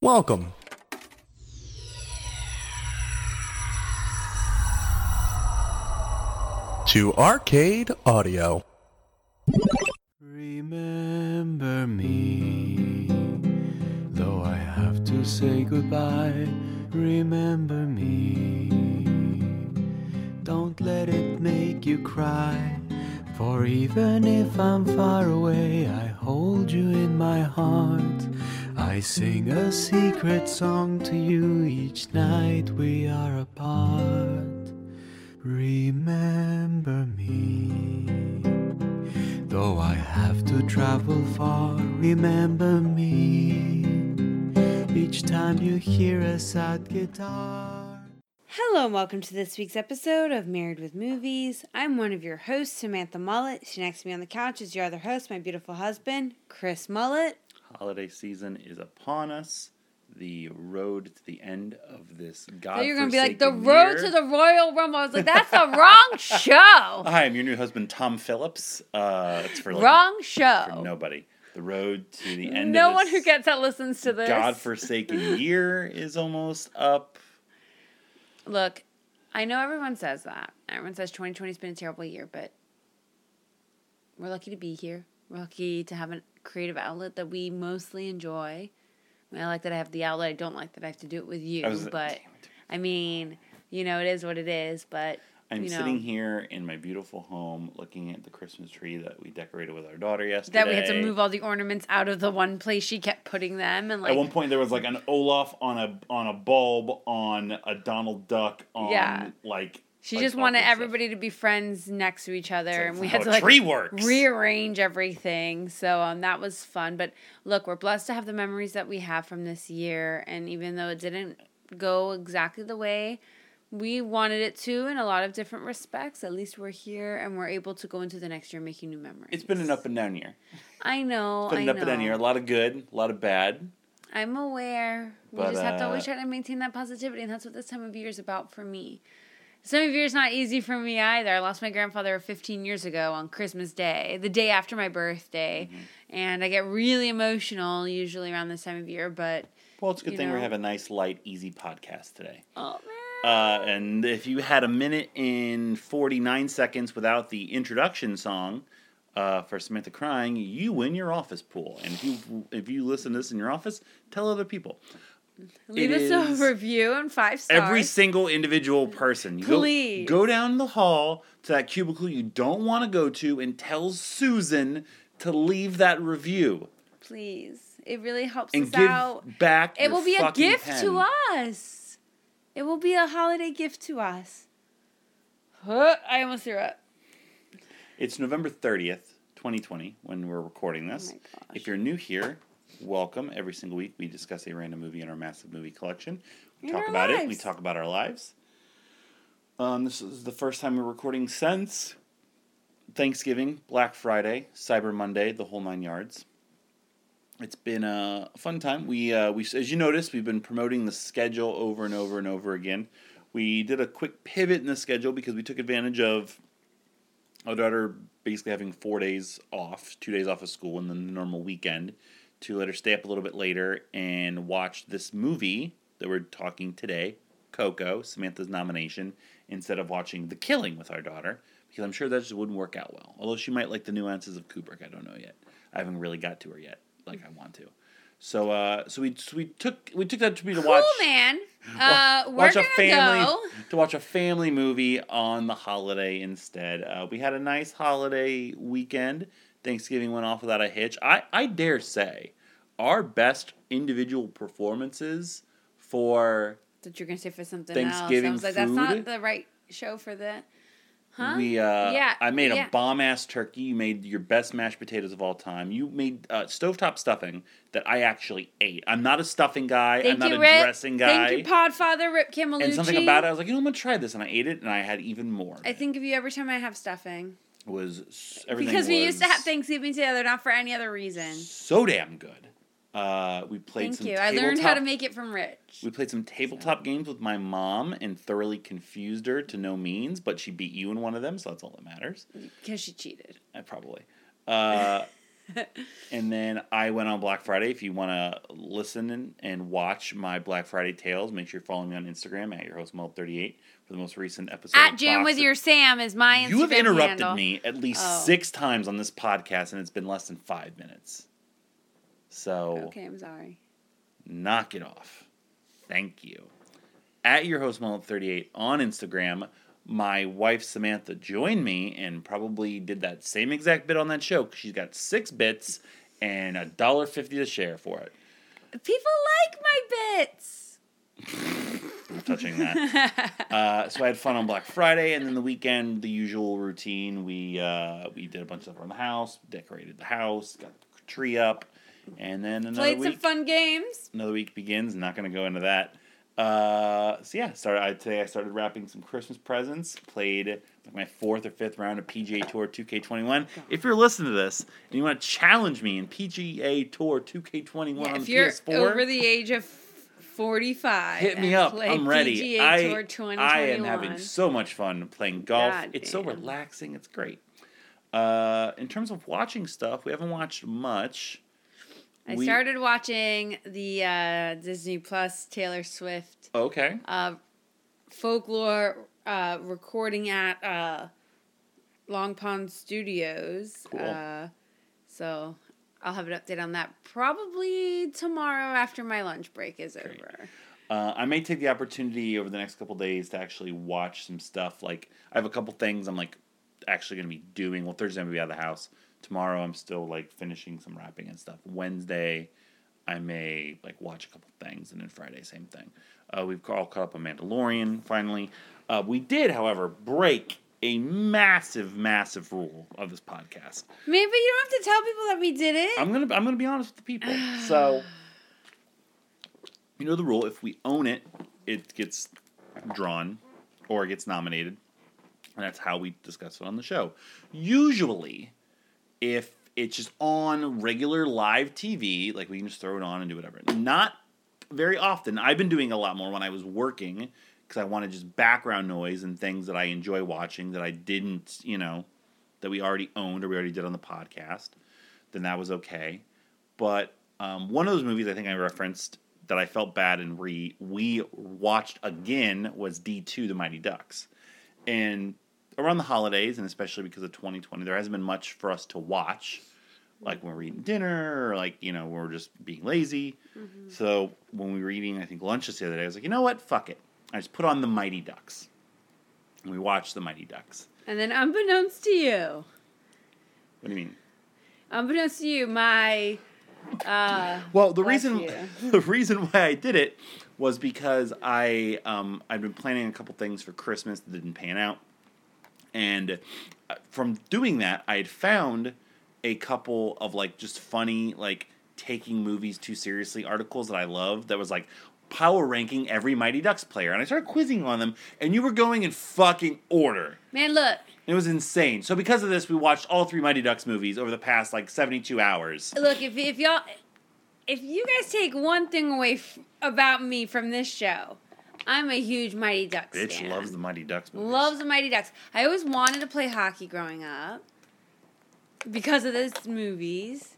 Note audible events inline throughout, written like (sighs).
Welcome. To Arcade Audio. Remember me, though I have to say goodbye. Remember me, don't let it make you cry. For even if I'm far away, I hold you in my heart. I sing a secret song to you each night we are apart. Remember me. Though I have to travel far, remember me. Each time you hear a sad guitar. Hello and welcome to this week's episode of Married with Movies. I'm one of your hosts, Samantha Mullet. She next to me on the couch is your other host, my beautiful husband, Chris Mullet. Holiday season is upon us. The road to the end of this god. So you're gonna be like the road to the Royal Rumble. I was like, that's the wrong (laughs) show. Hi, I'm your new husband, Tom Phillips. Uh, it's for like, wrong for show. nobody. The road to the end. No of one who gets that listens to this. godforsaken (laughs) year is almost up. Look, I know everyone says that. Everyone says 2020's been a terrible year, but we're lucky to be here. We're lucky to have a creative outlet that we mostly enjoy. I, mean, I like that I have the outlet. I don't like that I have to do it with you. I was- but. I mean, you know, it is what it is. But I'm you know, sitting here in my beautiful home, looking at the Christmas tree that we decorated with our daughter yesterday. that we had to move all the ornaments out of the one place she kept putting them, and like At one point, there was like an Olaf on a on a bulb, on a Donald Duck, on Yeah. like. She like just wanted this stuff. everybody to be friends next to each other, like and we had to like tree works. rearrange everything. So um, that was fun. But look, we're blessed to have the memories that we have from this year. And even though it didn't go exactly the way we wanted it to in a lot of different respects, at least we're here and we're able to go into the next year making new memories. It's been an up and down year. I know. It's been I an up know. and down year. A lot of good, a lot of bad. I'm aware. We But, just have to always uh, try to maintain that positivity, and that's what this time of year is about for me. Time of year is not easy for me either. I lost my grandfather 15 years ago on Christmas Day, the day after my birthday, Mm-hmm. and I get really emotional usually around this time of year. But Well, it's a good thing we have a nice, light, easy podcast today. oh man, Uh, and if you had a minute and 49 seconds without the introduction song uh, for Samantha crying, you win your office pool. And if you if you listen to this in your office, tell other people. Leave it us a review and five stars. Every single individual person. You go- Please. Go, down the hall to that cubicle you don't want to go to and tell Susan to leave that review please. It really helps and us give out. back. It will be a gift pen. to us. It will be a holiday gift to us. Huh, I almost threw up. It's November 30th, 2020, when we're recording this. Oh. If you're new here, welcome. Every single week, we discuss a random movie in our massive movie collection. We In talk about it. We talk about our lives. Um, this is the first time we're recording since Thanksgiving, Black Friday, Cyber Monday, the whole nine yards. It's been a fun time. We, uh, we, as you noticed, we've been promoting the schedule over and over and over again. We did a quick pivot in the schedule because we took advantage of our daughter basically having four days off, two days off of school, and then the normal weekend to let her stay up a little bit later and watch this movie that we're talking today, Coco, Samantha's nomination, instead of watching The Killing with our daughter, because I'm sure that just wouldn't work out well. Although she might like the nuances of Kubrick, I don't know yet. I haven't really got to her yet, like I want to. So, uh, so we so we took we took that to be to Cool, watch man. (laughs) Uh, watch a family go. to watch a family movie on the holiday instead. Uh, we had a nice holiday weekend. Thanksgiving went off without a hitch. I, I dare say our best individual performances for That you're gonna say for something Thanksgiving else. I was like, that's not the right show for that. Huh? we uh Yeah, I made yeah. a bomb ass turkey. You made your best mashed potatoes of all time. You made uh, stovetop stuffing that I actually ate. I'm not a stuffing guy. Thank I'm not you, a Rip. dressing guy. Thank you, Podfather Rip Camelucci. and something about it, I was like, you know, I'm gonna try this, and I ate it, and I had even more. I think of you every time I have stuffing. Was everything Because we used to have Thanksgiving together, not for any other reason. so damn good. Uh, we played Thank you. I learned how to make it from Rich. We played some tabletop games with my mom and thoroughly confused her to no means, but she beat you in one of them, so that's all that matters. Because she cheated. Uh, probably. Uh, (laughs) and then I went on Black Friday. If you want to listen and, watch my Black Friday tales, make sure you're following me on Instagram at your host Mel thirty eight for the most recent episode. At Jam with your Sam is my Instagram You have interrupted handle. me at least Oh. six times on this podcast, and it's been less than five minutes. So Okay, I'm sorry. knock it off. Thank you. At your host Mullet 38 on Instagram, my wife Samantha joined me and probably did that same exact bit on that show 'cause she's got six bits and a dollar fifty to share for it. People like my bits. Touching that. (laughs) uh, so I had fun on Black Friday, and then the weekend, the usual routine. We uh, we did a bunch of stuff around the house, decorated the house, got the tree up, and then another Played week. some fun games. another week begins. Not going to go into that. Uh, so yeah, started I, today. I started wrapping some Christmas presents. Played like my fourth or fifth round of PGA Tour 2K21. If you're listening to this and you want to challenge me in PGA Tour 2K21 Yeah, on if the you're PS4, over the age of 45, hit me up. play I'm ready. PGA I Tour I am having so much fun playing golf. God it's so relaxing. It's great. Uh, in terms of watching stuff, we haven't watched much. I We- started watching the uh, Disney Plus Taylor Swift Okay. uh, folklore uh, recording at uh, Long Pond Studios. Cool. Uh, so I'll have an update on that probably tomorrow after my lunch break is Great. over. Uh, I may take the opportunity over the next couple days to actually watch some stuff. Like I have a couple things I'm like actually going to be doing. Well, Thursday I'm going to be out of the house. Tomorrow I'm still like finishing some wrapping and stuff. Wednesday I may like watch a couple things, and then Friday same thing. Uh, we've all caught up on Mandalorian finally. Uh, we did, however, break a massive, massive rule of this podcast. Maybe you don't have to tell people that we did it. I'm gonna I'm gonna be honest with the people. So you know the rule: if we own it, it gets drawn or it gets nominated, and that's how we discuss it on the show. Usually, if it's just on regular live TV, like we can just throw it on and do whatever. Not very often. I've been doing a lot more when I was working because I wanted just background noise and things that I enjoy watching that I didn't, you know, that we already owned or we already did on the podcast. Then that was okay. But um, one of those movies I think I referenced that I felt bad and re we watched again was D two The Mighty Ducks, and around the holidays and especially because of 2020, there hasn't been much for us to watch, like when we're eating dinner or like you know we're just being lazy. So when we were eating, I think lunch just the other day, I was like, you know what, fuck it. I just put on The Mighty Ducks, and we watched The Mighty Ducks. and then, unbeknownst to you, What do you mean? unbeknownst to you, my uh, Well, the reason you. (laughs) the reason why I did it was because I um I'd been planning a couple things for Christmas that didn't pan out, and uh, from doing that, I had found a couple of like just funny like taking movies too seriously articles that I love. That was like power ranking every Mighty Ducks player, and I started quizzing on them, and you were going in fucking order. man, look, It was insane. So because of this, we watched all three Mighty Ducks movies over the past like seventy two hours. look. If if y'all, if you guys take one thing away f- about me from this show, I'm a huge Mighty Ducks Bitch fan. loves the Mighty Ducks movies. Loves the Mighty Ducks. I always wanted to play hockey growing up because of those movies,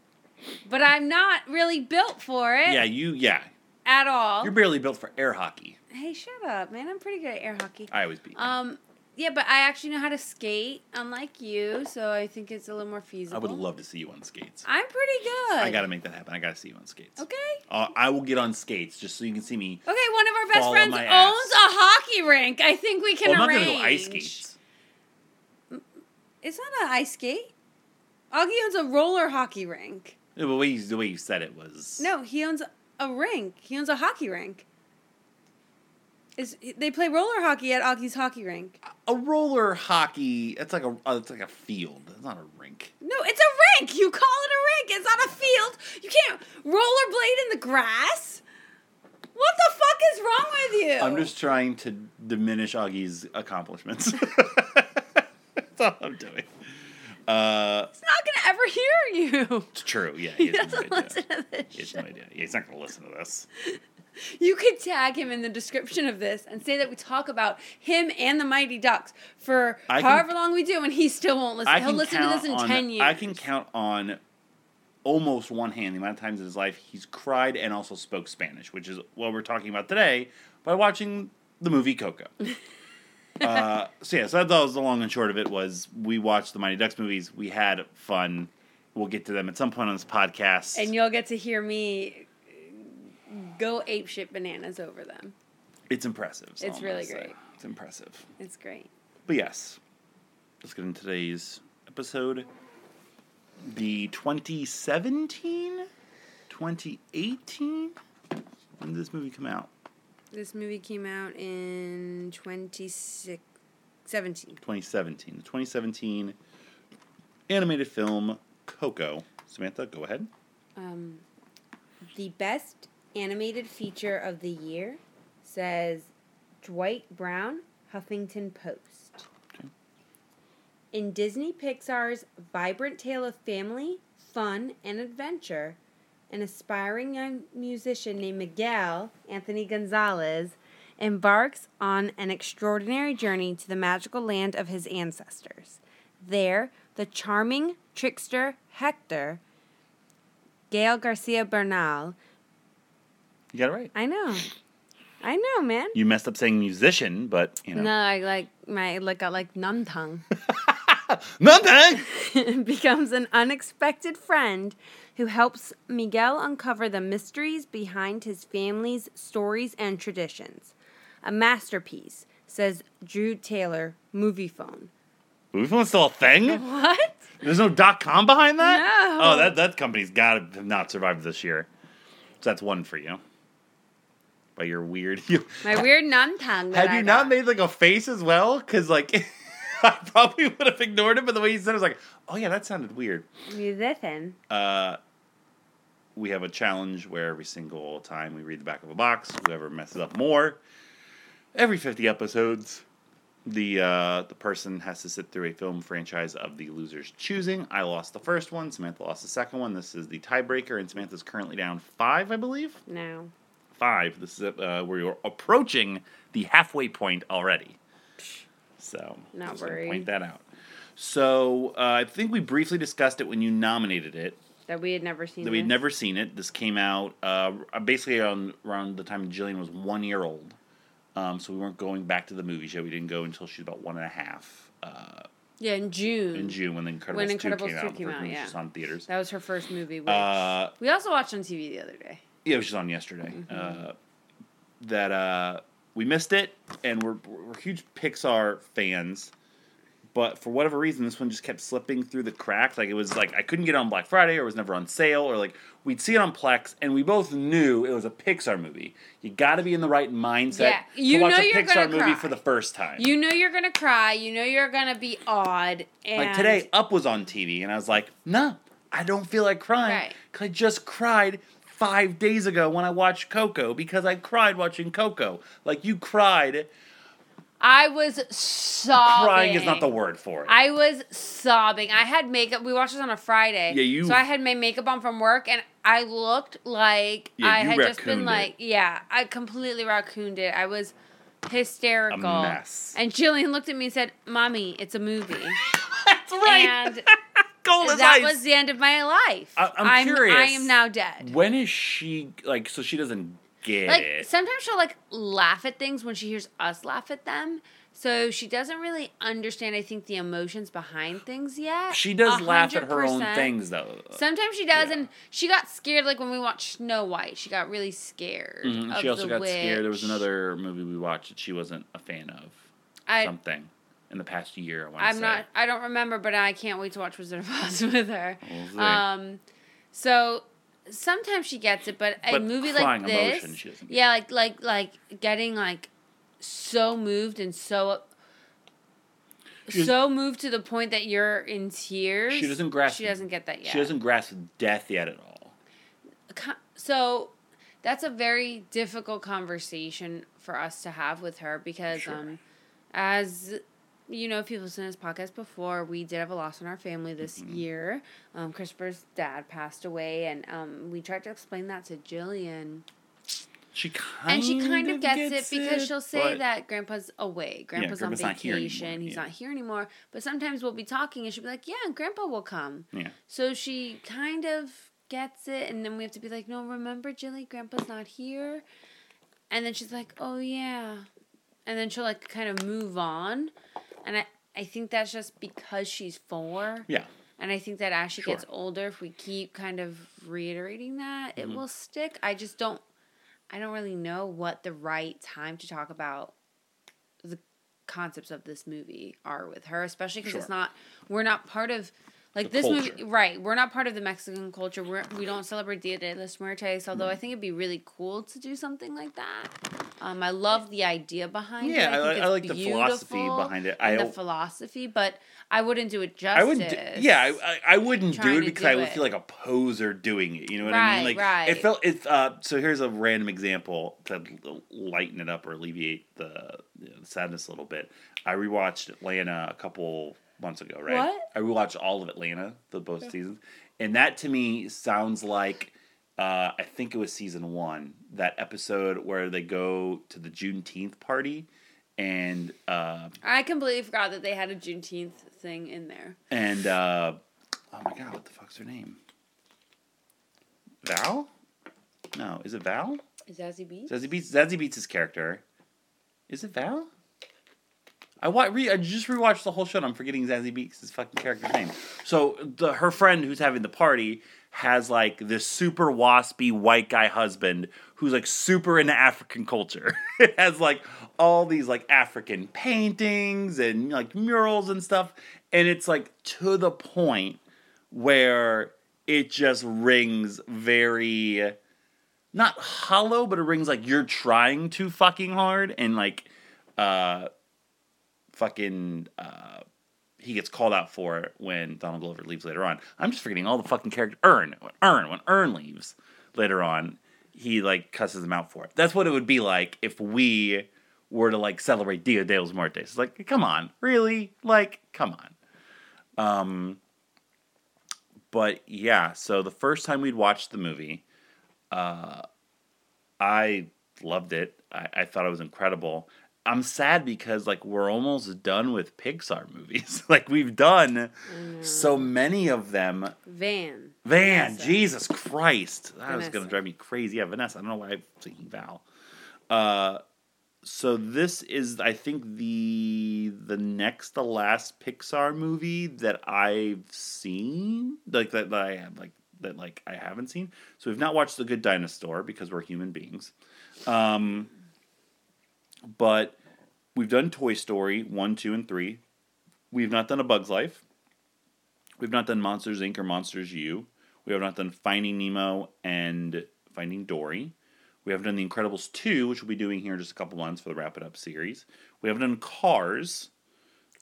but I'm not really built for it Yeah, you. Yeah, at all. you're barely built for air hockey. hey, shut up, man! I'm pretty good at air hockey. I always beat. you. Um, yeah, but I actually know how to skate, unlike you, so I think it's a little more feasible. I would love to see you on skates. I'm pretty good. I gotta make that happen. I gotta see you on skates. Okay. Uh, I will get on skates just so you can see me. Okay, one of our best Fall on friends my owns ass. a hockey rink. I think we can Well, I'm not arrange. gonna go ice skates. It's not an ice skate. Augie owns a roller hockey rink. The way you, the way you said it was. No, he owns a rink. He owns a hockey rink. Is they play roller hockey at Augie's hockey rink? A roller hockey. It's like a. Uh, it's like a field. It's not a rink. No, it's a rink. You call it a rink. It's not a field. You can't rollerblade in the grass. What the fuck is wrong with you? I'm just trying to diminish Augie's accomplishments. (laughs) That's all I'm doing. Uh, He's not gonna ever hear you. it's true. Yeah, (laughs) he He has no doesn't idea. listen to this He has no idea. He's not gonna listen to this. You could tag him in the description of this and say that we talk about him and the Mighty Ducks for I can- however long we do, and he still won't listen. I He'll listen to this in on, ten years. I can count on almost one hand the amount of times in his life he's cried and also spoke Spanish, which is what we're talking about today by watching the movie Coco. (laughs) uh, so yeah, so that was the long and short of it. Was we watched the Mighty Ducks movies, we had fun. We'll get to them at some point on this podcast. And you'll get to hear me go ape shit bananas over them. it's impressive. It's really great. It's impressive. It's great. But yes, let's get into today's episode. The 2017, 2018. When did this movie come out? This movie came out in 2017. 2017. The 2017 animated film Coco. Samantha, go ahead. Um, the best animated feature of the year says Dwight Brown, Huffington Post. Okay. In Disney Pixar's vibrant tale of family, fun, and adventure, an aspiring young musician named Miguel Anthony Gonzalez embarks on an extraordinary journey to the magical land of his ancestors. There, the charming trickster Hector, Gael Garcia Bernal, You got it right. I know, I know, man. You messed up saying musician, but you know. No, I like my look got like numb tongue. Nothing. becomes an unexpected friend who helps Miguel uncover the mysteries behind his family's stories and traditions. A masterpiece, says Drew Taylor, Moviefone. Movie phone's still a thing? (laughs) What? There's no dot com behind that? No. Oh, that, that company's got to have not survived this year. So that's one for you. By your weird. (laughs) You, My weird non tongue. Had I you not made like a face as well? Because like. (laughs) (laughs) I probably would have ignored it, but the way he said it was like, oh yeah, that sounded weird. musician? Uh, we have a challenge where every single time we read the back of a box, whoever messes up more, every 50 episodes, the uh, the person has to sit through a film franchise of the loser's choosing. I lost the first one. Samantha lost the second one. This is the tiebreaker, and Samantha's currently down five, I believe. No. Five. This is uh, where you're approaching the halfway point already. So Not just worried. Point that out. So uh, I think we briefly discussed it when you nominated it That we had never seen. that we had never seen it. This came out uh, basically on around the time Jillian was one year old. Um, so we weren't going back to the movies yet. We didn't go until she was about one and a half uh, Yeah, in June. in June when The Incredibles, When 2 Incredibles came 2 out. came out, yeah. on theaters. That was her first movie. Which Uh, we also watched on TV the other day. yeah, it was just on yesterday. Mm-hmm. Uh, that uh, we missed it, and we're, we're huge Pixar fans. But for whatever reason, this one just kept slipping through the cracks. Like it was like I couldn't get it on Black Friday, or it was never on sale, or like we'd see it on Plex, and we both knew it was a Pixar movie. You got to be in the right mindset Yeah, you to watch know a you're Pixar movie cry. for the first time. You know you're gonna cry. You know you're gonna be awed. And like today, Up was on TV, and I was like, no, I don't feel like crying Right. because I just cried five days ago when I watched Coco because I cried watching Coco. Like you cried. I was sobbing. Crying is not the word for it. I was sobbing. I had makeup. We watched this on a Friday. Yeah, you- So I had my makeup on from work, and I looked like Yeah, I had just been it. like, yeah, I completely raccooned it. I was hysterical. A mess. And Jillian looked at me and said, "Mommy, it's a movie." (laughs) That's right. and (laughs) Cold as that ice. was the end of my life. I- I'm I curious. am now dead. when is she like? So she doesn't get like it. sometimes she'll like laugh at things when she hears us laugh at them. So she doesn't really understand, I think, the emotions behind things yet. She does laugh at her own things though. Sometimes she does, Yeah. and she got scared. Like when we watched Snow White, she got really scared. Mhm, of She also the got scared. There was another movie we watched that she wasn't a fan of. I, something in the past year. I I'm say. not. I don't remember, but I can't wait to watch Wizard of Oz (laughs) with her. We'll. Um, so sometimes she gets it, but a movie like this, emotion, she yeah, like like like getting like so moved and so She- so moved to the point that you're in tears. She doesn't grasp- She doesn't get that yet. She doesn't grasp death yet at all. so that's a very difficult conversation for us to have with her because Sure. um as you know if you've listened to this podcast before we did have a loss in our family this Mm-hmm. year. Um christopher's dad passed away and um we tried to explain that to jillian. She kind and she kind of gets, gets it because she'll say that grandpa's away grandpa's, Grandpa's on vacation he's yeah. not here anymore. But sometimes we'll be talking and she'll be like yeah grandpa will come. Yeah. so she kind of gets it, and then we have to be like, no, remember, Jilly, Grandpa's not here, and then she's like, oh yeah, and then she'll like kind of move on, and I I think that's just because she's four. Yeah. And I think that as she Sure. gets older, if we keep kind of reiterating that, Mm-hmm. it will stick. I just don't, I don't really know what the right time to talk about the concepts of this movie are with her, especially because it's not, we're not part of, like The this movie, right? We're not part of the Mexican culture. We're, we don't celebrate Dia de los Muertos, although Mm-hmm. I think it'd be really cool to do something like that. Um, I love the idea behind Yeah, it. I, I, like- I like the philosophy behind it. I like the philosophy, but I wouldn't do it justice. I wouldn't. Do, yeah, I, I, I wouldn't do it because do I would it. feel like a poser doing it. You know what I mean? Like right. it felt. It's Uh, so here's a random example to lighten it up or alleviate the, you know, the sadness a little bit. I rewatched Atlanta a couple months ago. Right. What? I rewatched all of Atlanta, the both seasons, and that to me sounds like. Uh, I think it was season one, that episode where they go to the Juneteenth party, and uh, I completely forgot that they had a Juneteenth thing in there. and uh, oh my god, what the fuck's her name? Val? No, is it Val? Zazie Beetz? Zazie Beetz. Zazie Beetz' character. Is it Val? I wa- re- I just rewatched the whole show. and I'm forgetting Zazie Beetz' fucking character's name. So the her friend who's having the party has like this super waspy white guy husband who's like super into African culture. (laughs) it has like all these like African paintings and like murals and stuff, and it's like to the point where it just rings very not hollow, but it rings like you're trying too fucking hard and like uh fucking uh he gets called out for it when Donald Glover leaves later on. I'm just forgetting all the fucking character Earn, When Earn, when Earn leaves later on, he like cusses him out for it. That's what it would be like if we were to like celebrate Dia de los Muertos. It's like, come on, really? Like, come on. Um but yeah, so the first time we'd watched the movie, uh, I loved it. I, I thought it was incredible. I'm sad because like we're almost done with Pixar movies. (laughs) like we've done so many of them. Van. Van, Vanessa. Jesus Christ, that was gonna Vanessa. drive me crazy. Yeah, Vanessa. I don't know why I'm thinking Val. Uh, so this is, I think the the next to last Pixar movie that I've seen, like that, that I have like that like I haven't seen. So we've not watched The Good Dinosaur because we're human beings. Um, but we've done Toy Story one, two, and three. We've not done A Bug's Life. We've not done Monsters Inc. or Monsters U. We have not done Finding Nemo and Finding Dory. We haven't done The Incredibles 2, which we'll be doing here in just a couple months for the Wrap It Up series. We haven't done Cars.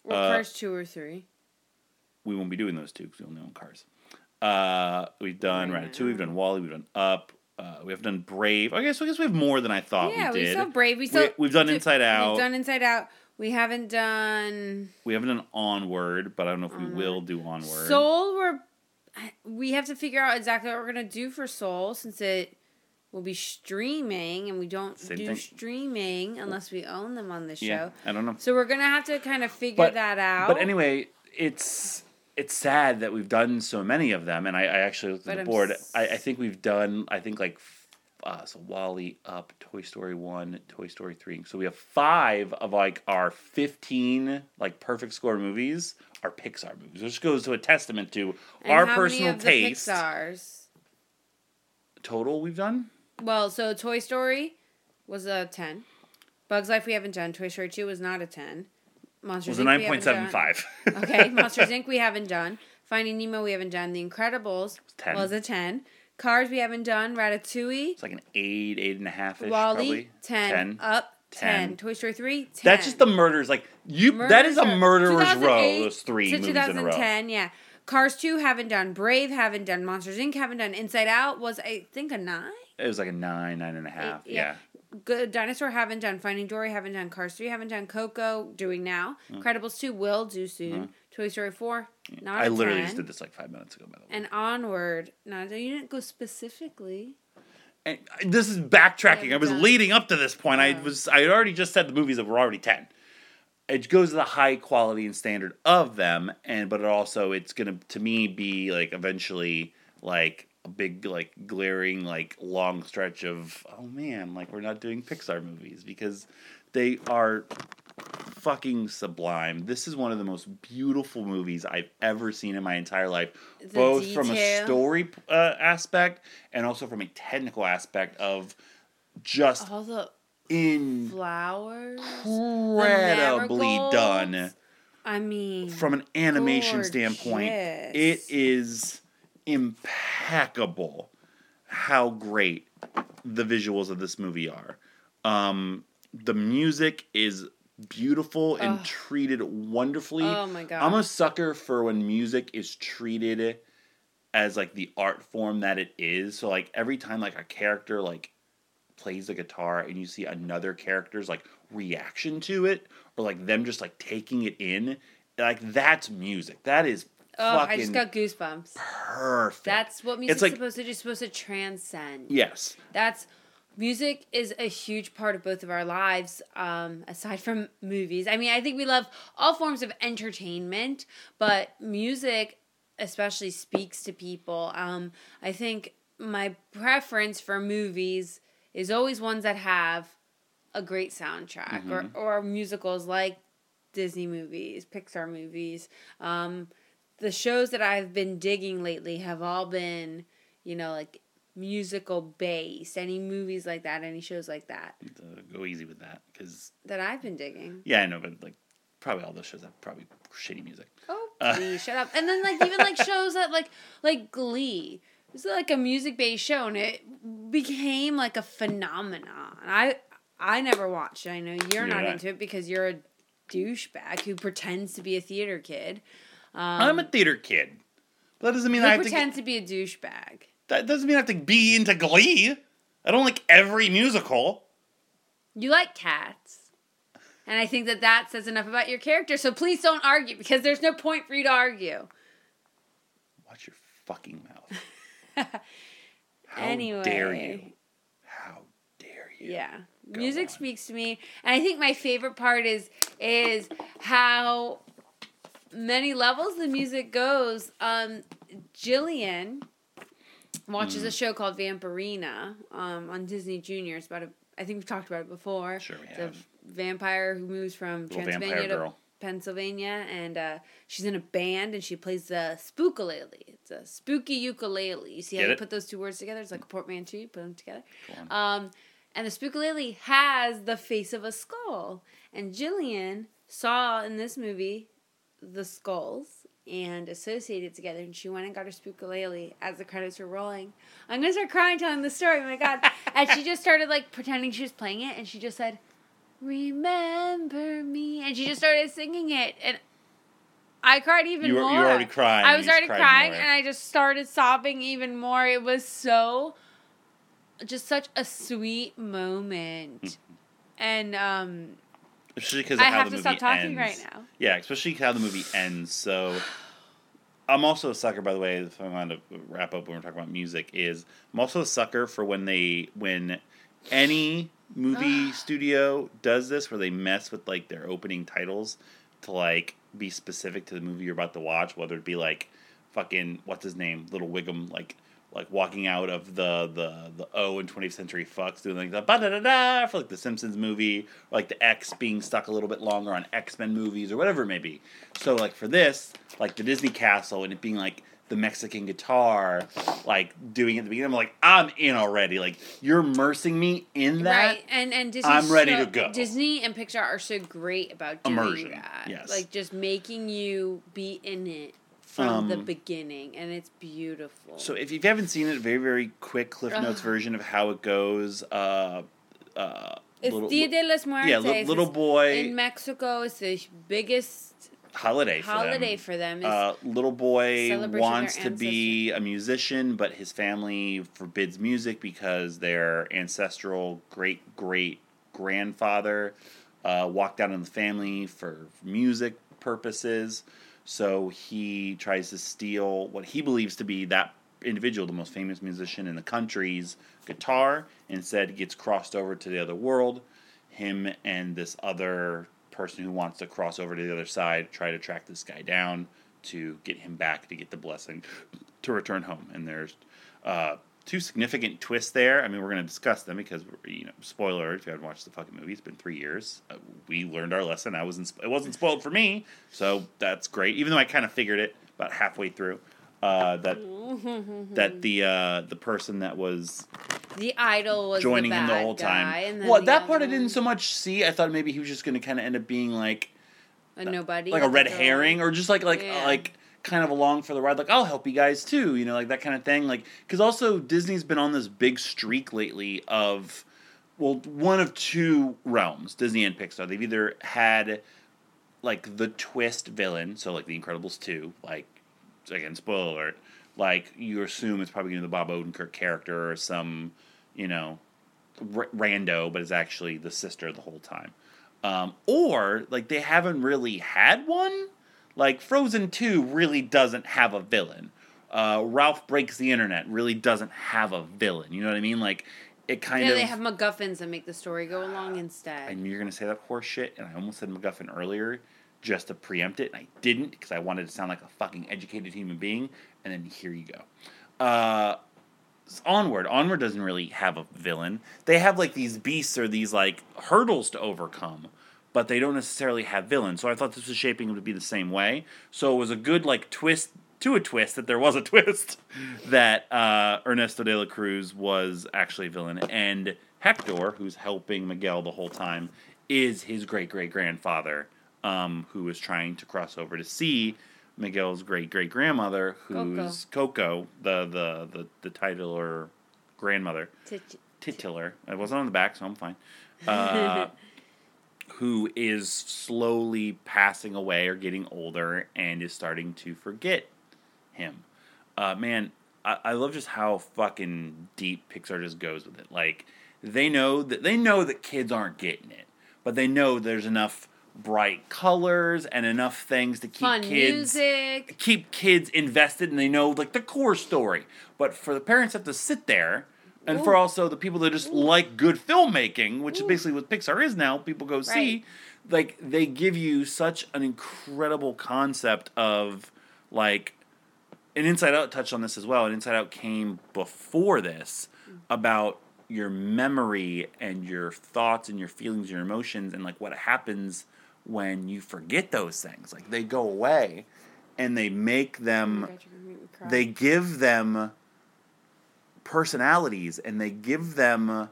Or Uh, first two or three. We won't be doing those two because we only own Cars. Uh, we've done Right Ratatouille, we've done WALL-E, we've done Up. Uh, we have done Brave. I guess I guess we have more than I thought yeah, we we did. still brave. We still we've done Inside Out. We've done Inside Out. We haven't done we haven't done Onward, but I don't know if we will do Onward. Soul. We're we have to figure out exactly what we're gonna do for Soul since it will be streaming, and we don't Same do thing. streaming unless we own them on the show. yeah, I don't know. So we're gonna have to kind of figure But- that out. But anyway, it's it's sad that we've done so many of them, and I, I actually looked But at the I'm board. s- I, I think we've done. I think like uh, so WALL-E up, Toy Story one, Toy Story three. So we have five of like our fifteen like perfect score movies are Pixar movies, which goes to a testament to And our how personal many of taste. The Pixar's. Total we've done. Well, so Toy Story was a ten. Bugs Life we haven't done. Toy Story two was not a ten. Monsters Was a nine point seven five. Okay, (laughs) Monsters Inc. we haven't done. Finding Nemo we haven't done. The Incredibles 10. was a ten. Cars we haven't done. Ratatouille, It's like an eight, eight and a half ish. WALL-E probably. 10, 10. Up 10. 10. Toy Story three 10. That's just the murders. Like you, that is a murderer's row. 2008 Those three movies in a row. 2010, yeah. Cars 2 haven't done. Brave haven't done. Monsters Inc. haven't done. Inside Out was, I think, a 9. It was like a nine, nine and a half. Eight, yeah. Good Dinosaur haven't done. Finding Dory haven't done. Cars 3 haven't done. Coco doing now. Mm. Incredibles 2 will do soon. Toy Story 4 not I literally 10. just did this like five minutes ago, by the way. And Onward. No, you didn't go specifically. And this is backtracking. I was done. leading up to this point. I was I had already just said the movies that were already ten. It goes to the high quality and standard of them, and but it also it's gonna to me be like eventually like a big like glaring like long stretch of oh man like we're not doing Pixar movies because they are fucking sublime. This is one of the most beautiful movies I've ever seen in my entire life, The both from a story uh, aspect and also from a technical aspect of just All the incredibly flowers. done. I mean, from an animation standpoint. It is impeccable how great the visuals of this movie are. Um, the music is beautiful and Ugh. treated wonderfully. Oh my god. I'm a sucker for when music is treated as like the art form that it is. So like every time like a character like plays the guitar and you see another character's like reaction to it or like them just like taking it in, like that's music. That is oh, I just got goosebumps. perfect. That's what music's like- supposed to do. It's supposed to transcend. yes. That's music is a huge part of both of our lives. Um, aside from movies, I mean, I think we love all forms of entertainment, but music especially speaks to people. Um, I think my preference for movies is always ones that have a great soundtrack or, or musicals like Disney movies, Pixar movies. Um, the shows that I've been digging lately have all been, you know, like musical based. Any movies like that, any shows like that Uh, go easy with that because that I've been digging. yeah, I know, but like probably all those shows have probably shitty music. Oh, Uh. please shut up. And then like even like (laughs) shows that like like Glee. It's like a music based show and it became like a phenomenon. I I never watched it. I know you're not into it because you're a douchebag who pretends to be a theater kid. Um, I'm a theater kid. But That doesn't mean I have to. to be a douchebag. That doesn't mean I have to be into Glee. I don't like every musical. You like cats. And I think that that says enough about your character. So please don't argue because there's no point for you to argue. Watch your fucking mouth. (laughs) How anyway. dare you? How dare you? Yeah. Go Music on. speaks to me. And I think my favorite part is is how many levels the music goes. Um Jillian watches Mm. a show called Vampirina um, on Disney Junior. It's about a I think we've talked about it before. Sure we It's have. a vampire who moves from Little Transylvania to girl. Pennsylvania, and uh, she's in a band and she plays the spookalele. It's a spooky ukulele. You see how Get you it? put those two words together? It's like a portmanteau. You put them together. Um, and the spookalele has the face of a skull. And Jillian saw in this movie the skulls and associated together. And she went and got her spookalele as the credits were rolling. I'm gonna start crying telling the story. Oh my god! (laughs) and she just started like pretending she was playing it, and she just said, "Remember me," and she just started singing it, and. I cried even You were- you more. were already crying, I was already crying, more. and I just started sobbing even more. It was so just such a sweet moment. and um especially because I how have the to movie stop talking ends. right now. Yeah, especially how the movie ends. So, I'm also a sucker. By the way, if I want to wrap up when we're talking about music, is I'm also a sucker for when they when any movie studio does this, where they mess with like their opening titles to like be specific to the movie you're about to watch, whether it be like fucking what's his name, Little Wiggum, like like walking out of the the the O in 20th Century Fox doing like the ba da da da for like the Simpsons movie, or like the X being stuck a little bit longer on X Men movies or whatever it may be. So like for this, like the Disney Castle and it being like the Mexican guitar, like doing it at the beginning, I'm like I'm in already. Like you're immersing me in that. right and and Disney I'm ready to go. Disney and Pixar are so great about doing Immersion, that. yes. Like just making you be in it from the Um, beginning and it's beautiful. So if you haven't seen it, very very quick Cliff Notes version of how it goes. Uh, uh, it's little, Dia de los Muertos. yeah, li- little boy in Mexico it's the biggest holiday for holiday them. for them. Uh, little boy wants to be a musician, but his family forbids music because their ancestral great great grandfather uh, walked out on the family for music purposes. So he tries to steal what he believes to be that individual, the most famous musician in the country's guitar. Instead, gets crossed over to the other world. Him and this other person who wants to cross over to the other side try to track this guy down to get him back to get the blessing to return home. And there's uh, two significant twists there. I mean, we're going to discuss them because you know, spoiler if you haven't watched the fucking movie, it's been three years. Uh, we learned our lesson. I wasn't. It wasn't spoiled for me, so that's great. Even though I kind of figured it about halfway through. Uh, that (laughs) that the uh, the person that was The idol was joining the him the whole guy, time. and Well, the that part I didn't so much see. I thought maybe he was just going to kind of end up being like a nobody, like a red herring or just like like Yeah. like kind of along for the ride like I'll help you guys too you know like that kind of thing like cuz also Disney's been on this big streak lately of well one of two realms Disney and Pixar they've either had like the twist villain so like the Incredibles 2 like again spoiler alert like you assume it's probably going to be the Bob Odenkirk character or some you know r- rando but it's actually the sister the whole time um, or like they haven't really had one. Like Frozen Two really doesn't have a villain. Uh, Ralph Breaks the Internet really doesn't have a villain. You know what I mean? Like it kind Yeah, of. they have MacGuffins that make the story go along I instead. knew you're gonna say that horse shit, and I almost said MacGuffin earlier just to preempt it, and I didn't because I wanted to sound like a fucking educated human being. And then here you go. Uh, Onward. Onward doesn't really have a villain. They have like these beasts or these like hurdles to overcome, but they don't necessarily have villains. So I thought this was shaping to be the same way. So it was a good like twist to a twist that there was a (laughs) twist that uh, Ernesto de la Cruz was actually a villain, and Hector, who's helping Miguel the whole time, is his great great grandfather, um, who is trying to cross over to see Miguel's great great grandmother, who's Coco, the, the the the titular grandmother, Tit- titular. I wasn't on the back, so I'm fine. Uh, (laughs) who is slowly passing away or getting older and is starting to forget him. Uh, man, I, I love just how fucking deep Pixar just goes with it. Like they know that they know that kids aren't getting it, but they know there's enough bright colors and enough things to keep Fun kids music. keep kids invested and they know like the core story. But for the parents have to sit there and for also the people that just like good filmmaking, which is basically what Pixar is now, people go see, like they give you such an incredible concept of like and Inside Out touched on this as well. And Inside Out came before this mm. about your memory and your thoughts and your feelings, and your emotions, and like what happens when you forget those things. Like they go away and they make them, God, you're gonna make me cry. they give them personalities and they give them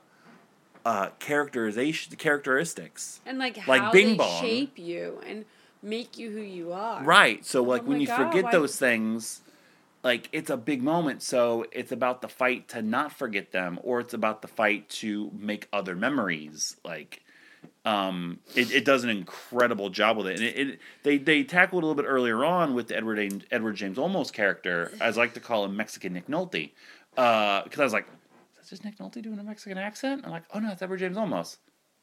uh, characterization, characteristics. and like like how Bing they Bong. shape you and make you who you are. Right. So like when you God, forget those things, like it's a big moment. So it's about the fight to not forget them, or it's about the fight to make other memories. Like um, it, it does an incredible job with it. And it, it they they tackled a little bit earlier on with the Edward A- Edward James Olmos character, as I like to call him Mexican Nick Nolte, because I was like, is just Nick Nolte doing a Mexican accent? I'm like, oh no, it's Edward James Olmos.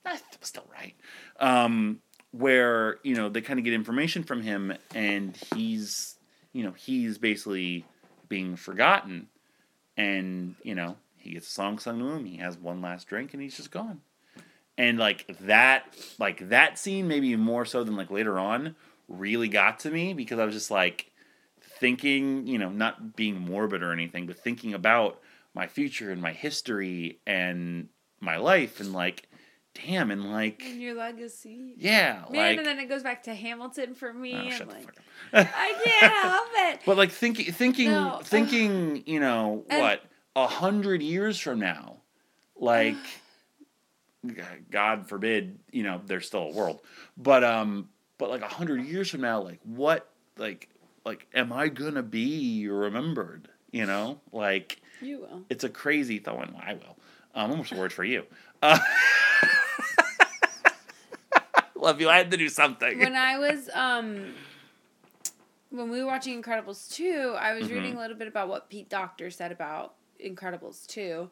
That was still right. Um, where you know they kind of get information from him, and he's you know he's basically being forgotten, and you know he gets a song sung to him. He has one last drink, and he's just gone. And like that, like that scene, maybe more so than like later on, really got to me because I was just like thinking, you know, not being morbid or anything, but thinking about my future and my history and my life and like, damn, and like, And your legacy. yeah, Man, like, and then it goes back to Hamilton for me. oh, the like, fuck up. (laughs) I can't help it. But like thinking, thinking, No, (sighs) thinking, you know, And- what a hundred years from now, like, God forbid, you know, there's still a world, but um, but like a hundred years from now, like what, like, like, am I gonna be remembered? You know, like You will. it's a crazy thought. Well, I will. Um, I'm almost words for you. Uh, (laughs) love you. I had to do something. when I was um when we were watching Incredibles 2, I was Mm-hmm. reading a little bit about what Pete Docter said about Incredibles 2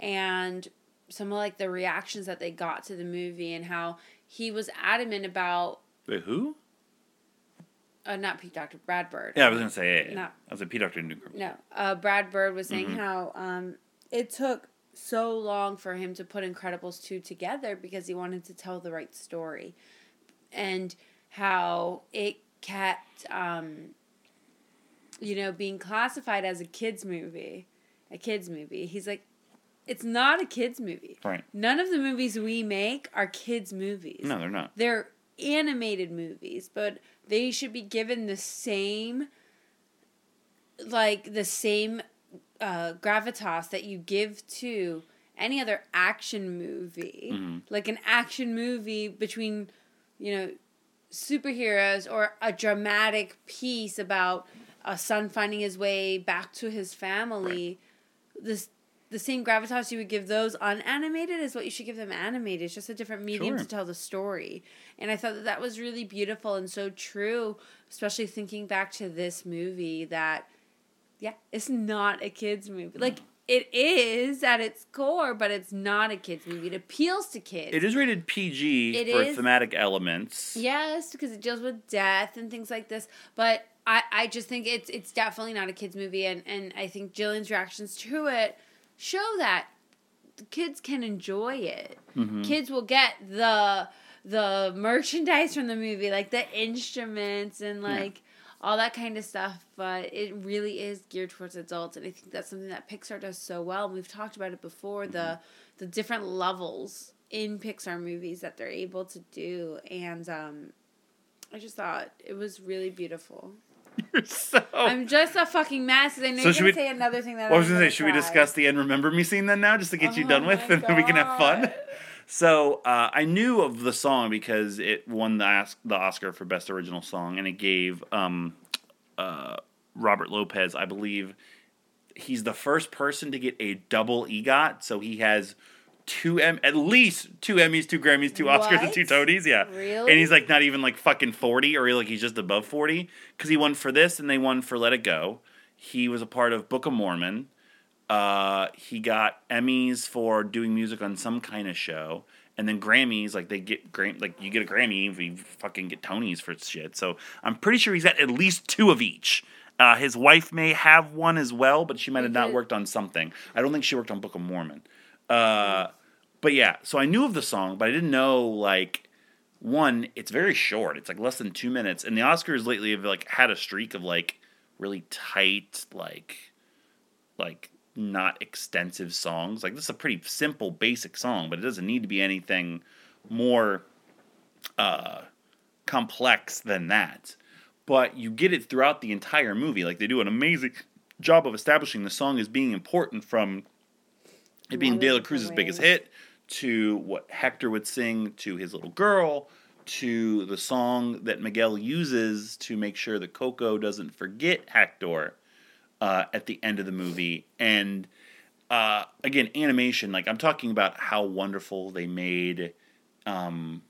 and some of like the reactions that they got to the movie and how he was adamant about Wait, who? Uh, not Pete Docter, Brad Bird. Yeah, I was gonna say. Yeah, yeah. No. I was a P Doctor New No, uh, Brad Bird was saying Mm-hmm. how um, it took so long for him to put Incredibles 2 together because he wanted to tell the right story. And how it kept, um, you know, being classified as a kid's movie a kids movie. He's like, it's not a kids movie. Right. None of the movies we make are kids movies. No, they're not. They're animated movies, but they should be given the same like the same uh, gravitas that you give to any other action movie. Mhm. Like an action movie between, you know, superheroes or a dramatic piece about a son finding his way back to his family. This the same gravitas you would give those unanimated is what you should give them animated. It's just a different medium Sure. to tell the story. And I thought that that was really beautiful and so true, especially thinking back to this movie that, yeah, it's not a kid's movie. Like, mm-hmm. it is at its core, but it's not a kid's movie. It appeals to kids. It is rated PG It for is. thematic elements. Yes, because it deals with death and things like this. But I, I just think it's it's definitely not a kids movie, and and I think Jillian's reactions to it show that kids can enjoy it. Kids will get the the merchandise from the movie, like the instruments and like all that kind of stuff. But it really is geared towards adults, and I think that's something that Pixar does so well. And we've talked about it before the the different levels in Pixar movies that they're able to do, and um, I just thought it was really beautiful. (laughs) so, I'm just a fucking mess. I know So you're gonna we- say another thing that What I was I'm gonna say, should we discuss the end remember me scene then now, just to get you Oh done with, my and then we can have fun? (laughs) So uh, I knew of the song because it won the the Oscar for best original song, and it gave um, uh, Robert Lopez, I believe, he's the first person to get a double EGOT. So he has two M, at least two Emmys, two Grammys, two Oscars, and two What? Tonys. Yeah, Really? And he's like not even like fucking forty, or like he's just above forty because he won for this, and they won for Let It Go. He was a part of Book of Mormon. Uh, he got Emmys for doing music on some kind of show, and then Grammys. Like they get Gram, like you get a Grammy if you fucking get Tonys for shit. So I'm pretty sure he's got at least two of each. Uh, his wife may have one as well, but she might have not worked on something. I don't think she worked on Book of Mormon. Uh, but yeah, so I knew of the song, but I didn't know like one. It's very short. It's like less than two minutes, and the Oscars lately have like had a streak of like really tight, like like not extensive songs. Like this is a pretty simple, basic song, but it doesn't need to be anything more uh, complex than that. But you get it throughout the entire movie. Like they do an amazing job of establishing the song as being important from it being De La Cruz's biggest hit to what Hector would sing to his little girl to the song that Miguel uses to make sure that Coco doesn't forget Hector uh, at the end of the movie. And uh, again, animation, like I'm talking about how wonderful they made, um,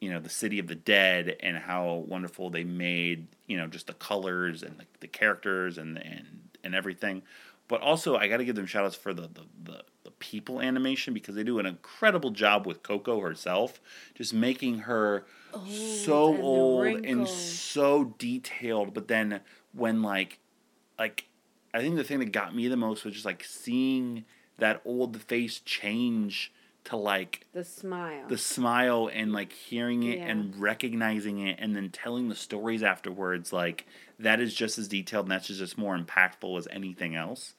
you know, the City of the Dead and how wonderful they made, you know, just the colors and the, the characters and, and, and everything. But also, I got to give them shout outs for the, the, the, the people animation because they do an incredible job with Coco herself, just making her oh, so and the old and so detailed. But then when like like I think the thing that got me the most was just like seeing that old face change to like The smile. the smile and like hearing it Yeah. and recognizing it and then telling the stories afterwards like that is just as detailed and that's just, just more impactful as anything else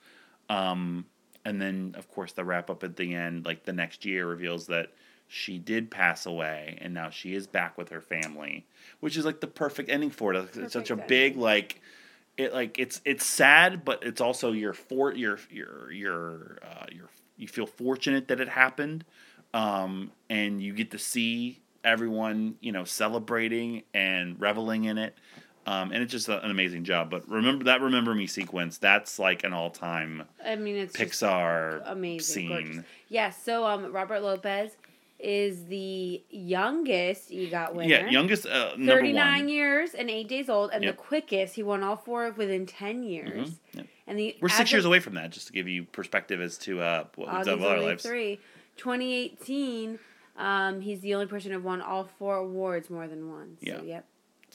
um and then of course the wrap up at the end like the next year reveals that she did pass away and now she is back with her family which is like the perfect ending for it. It's such a Perfect big like it like it's it's sad but it's also your for your your your uh your you feel fortunate that it happened um and you get to see everyone you know celebrating and reveling in it um and it's just a- an amazing job but remember that remember me sequence that's like an all-time I mean, it's pixar amazing, gorgeous. scene Yes. So, um, Robert Lopez is the youngest EGOT winner. yeah youngest uh, number 39 one years and eight days old, and Yep. the quickest. He won all four within 10 years. Mhm, yep. And the we're six years away from that just to give you perspective as to uh what we've done with our lives three. 2018, um, he's the only person to have won all four awards more than once. Yeah. So, yep.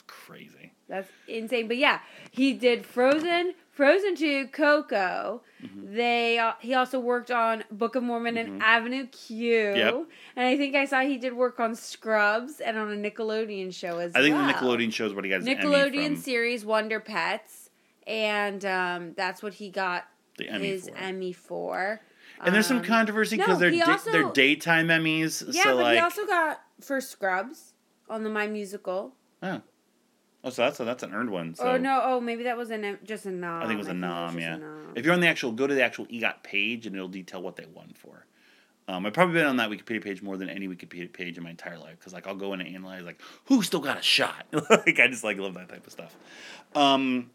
Crazy That's insane. But yeah, he did Frozen, Frozen 2, Coco. Mm-hmm. They uh, he also worked on Book of Mormon and Avenue Q. Yep. And I think I saw he did work on Scrubs and on a Nickelodeon show as well. i think well. the nickelodeon show is what he got Nickelodeon series Wonder Pets, and um, that's what he got The Emmy his for. Emmy for. And there's some Um, controversy because no, they're he da- also- they're daytime Emmys. Yeah, so but like, he also got for Scrubs on the My Musical. oh, oh, so that's a, that's an earned one. So oh no! Oh, maybe that was an just a nom. I think it was a nom. just Yeah. a nom. If you're on the actual, go to the actual EGOT page and it'll detail what they won for. Um, I've probably been on that Wikipedia page more than any Wikipedia page in my entire life because like I'll go in and analyze like who still got a shot. (laughs) like I just like love that type of stuff. Um,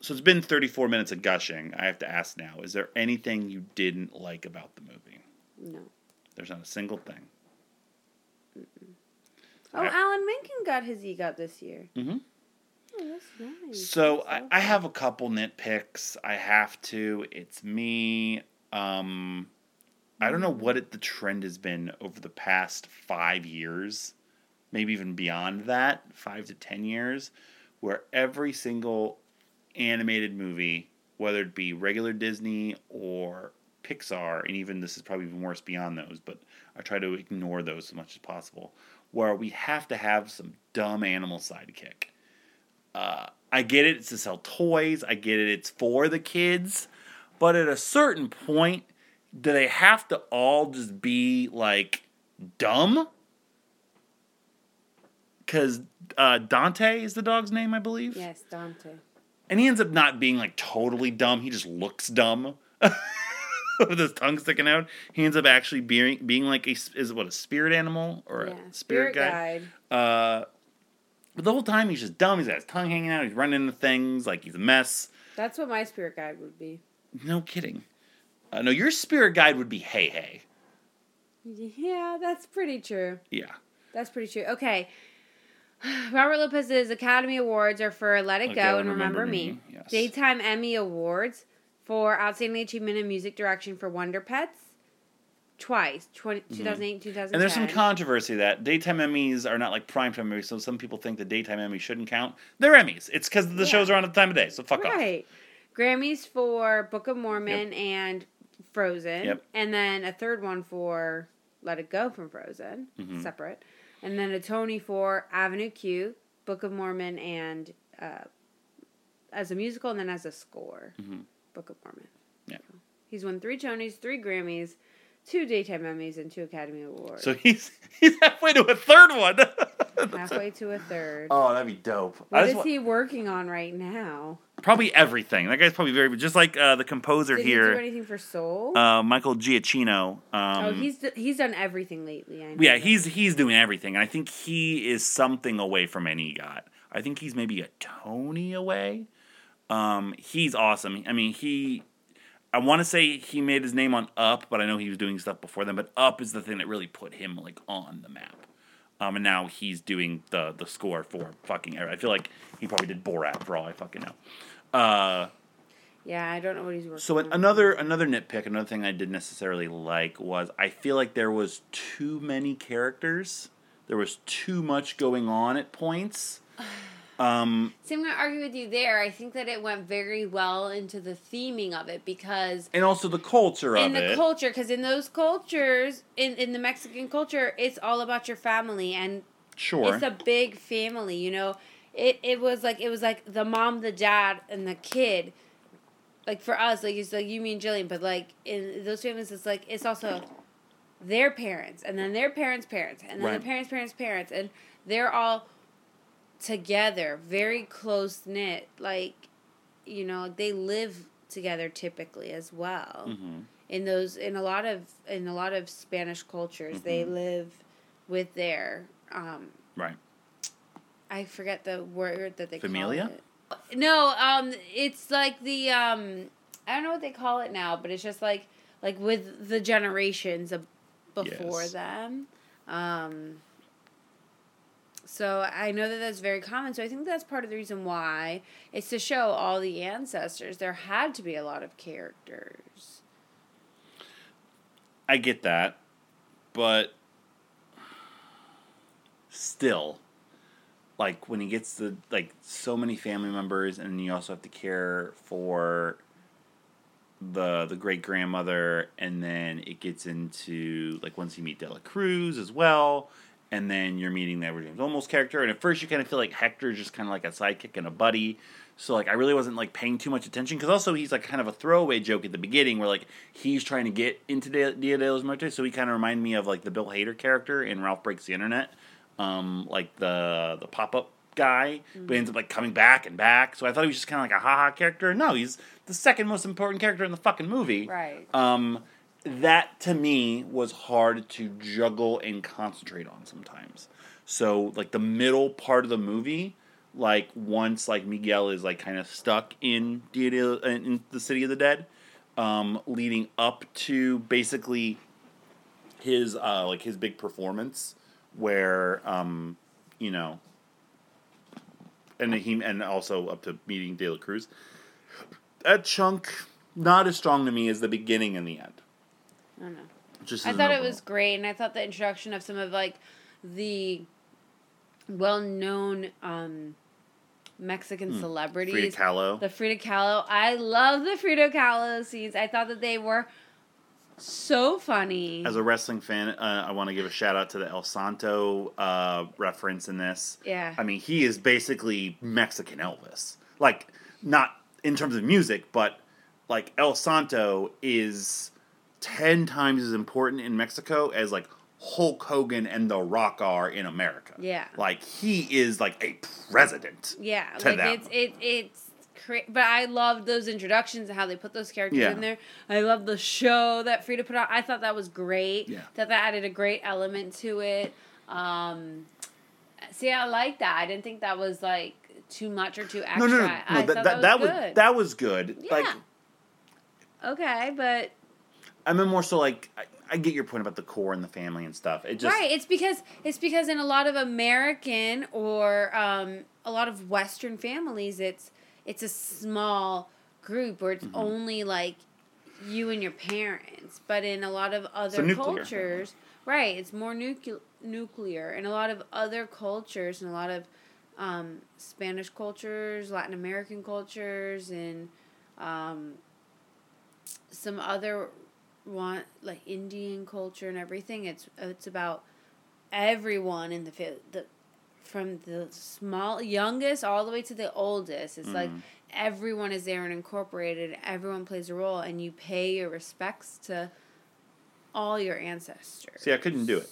so it's been 34 minutes of gushing. I have to ask now: Is there anything you didn't like about the movie? no. There's not a single thing. Oh, I- Alan Menken got his EGOT this year. Mhm. Oh, that's nice. So That's I, so I have a couple nitpicks. I have to. It's me. Um, I don't know what it, the trend has been over the past five years, maybe even beyond that, five to ten years, where every single animated movie, whether it be regular Disney or Pixar, and even this is probably even worse beyond those, but I try to ignore those as much as possible, where we have to have some dumb animal sidekick. Uh, I get it, it's to sell toys, I get it, it's for the kids, but at a certain point, do they have to all just be like dumb? Because uh, Dante is the dog's name, I believe Yes, Dante. and he ends up not being like totally dumb. He just looks dumb (laughs) (laughs) with his tongue sticking out. He ends up actually being being like a is what a spirit animal or Yeah, a spirit, guide. Uh, but the whole time he's just dumb. He's got his tongue hanging out. He's running into things like he's a mess. That's what my spirit guide would be. No kidding. Uh, no, your spirit guide would be hey hey. Yeah, that's pretty true. Yeah. That's pretty true. Okay. (sighs) Robert Lopez's Academy Awards are for Let It Let Go and Remember, Me. yes. Daytime Emmy Awards for Outstanding Achievement in Music Direction for Wonder Pets. Twice, 20, 2008 2010. Mm-hmm. And there's some controversy that daytime Emmys are not like primetime Emmys, so some people think the daytime Emmys shouldn't count. They're Emmys. It's because the Yeah. shows are on at the time of day, so fuck off. Right. Grammys for Book of Mormon and Frozen. Yep. And then a third one for Let It Go from Frozen, Mm-hmm. separate. And then a Tony for Avenue Q, Book of Mormon, and uh, as a musical and then as a score, Book of Mormon. Yeah. He's won three Tonys, three Grammys, two Daytime Emmys, and two Academy Awards. So he's (laughs) he's halfway to a third one. (laughs) halfway to a third. oh, that'd be dope. I what just is wa- he working on right now? probably everything. That guy's probably very just like uh, the composer Did he do here, anything for Soul? uh, Michael Giacchino. Um, oh, he's d- he's done everything lately. I know yeah, that. he's he's doing everything, and I think he is something away from any EGOT. I think he's maybe a Tony away. Um, he's awesome. I mean, he. I want to say he made his name on Up, but I know he was doing stuff before then. But Up is the thing that really put him like on the map. Um, and now he's doing the the score for fucking. I feel like he probably did Borat for all I fucking know. Uh, Yeah, I don't know what he's working. so an, another another nitpick, another thing I didn't necessarily like was I feel like there was too many characters. There was too much going on at points. (sighs) (sighs) (sighs) Um, See, I'm going to argue with you there. I think that it went very well into the theming of it because and also the culture of in the culture, because in those cultures, in in the Mexican culture, it's all about your family and sure. it's a big family. You know, it it was like it was like the mom, the dad, and the kid. Like for us, like it's like you mean Jillian, but like in those families, it's like it's also their parents, and then their parents' parents, and then Right. the parents' parents' parents, and they're all together, very close knit. Like, you know, they live together typically as well. hmm In those, in a lot of in a lot of Spanish cultures, they Mm-hmm. live with their. Um, Right. I forget the word that they Familia? call it. No, um, it's like the um, I don't know what they call it now, but it's just like like with the generations of before Yes. them. Um, so I know that that's very common. So I think that's part of the reason why it's to show all the ancestors. There had to be a lot of characters. I get that, but still, like when he gets the like so many family members, and you also have to care for the the great grandmother, and then it gets into like once you meet De La Cruz as well, and then you're meeting the Edward James Olmos character, and at first you kind of feel like Hector's just kind of like a sidekick and a buddy. So like I really wasn't like paying too much attention because also he's like kind of a throwaway joke at the beginning where like he's trying to get into Dia de los Muertos, so he kind of reminded me of like the Bill Hader character in Ralph Breaks the Internet, um, like the the pop up guy, but ends up like coming back and back. So I thought he was just kind of like a haha character. No, he's the second most important character in the fucking movie. Right. Um, that to me was hard to juggle and concentrate on sometimes. So like the middle part of the movie, like once like Miguel is like kind of stuck in in the City of the Dead, um, leading up to basically his uh, like his big performance where um, you know and he and also up to meeting De La Cruz. That chunk not as strong to me as the beginning and the end. I don't know. Just I thought it was great, and I thought the introduction of some of like the well-known um, Mexican celebrities, Hmm. Frida Kahlo. the Frida Kahlo. I love the Frida Kahlo scenes. I thought that they were so funny. As a wrestling fan, uh, I want to give a shout out to the El Santo uh, reference in this. Yeah. I mean, he is basically Mexican Elvis. Like, not in terms of music, but like El Santo is 10 times as important in Mexico as like Hulk Hogan and The Rock are in America. Yeah. Like, he is like a president. Yeah, like them. it's it it's cra- but I love those introductions and how they put those characters Yeah. in there. I love the show that Frida put on. I thought that was great. Yeah. That that added a great element to it. Um See, I like that. I didn't think that was like too much or too extra. No, no, no. no I that, thought that, that, was was good. that was good. Like, Yeah. okay, but I mean, more so like, I, I get your point about the core and the family and stuff. It just. right, it's because it's because in a lot of American or um, a lot of Western families, it's it's a small group where Mm-hmm. it's only like you and your parents. But in a lot of other nuclear cultures, right, it's more nucle- nuclear. In a lot of other cultures, and a lot of um, Spanish cultures, Latin American cultures, and um, some other one like Indian culture and everything. It's it's about everyone in the the from the small youngest all the way to the oldest. It's like everyone is there and incorporated. Everyone plays a role, and you pay your respects to all your ancestors. See, I couldn't do it.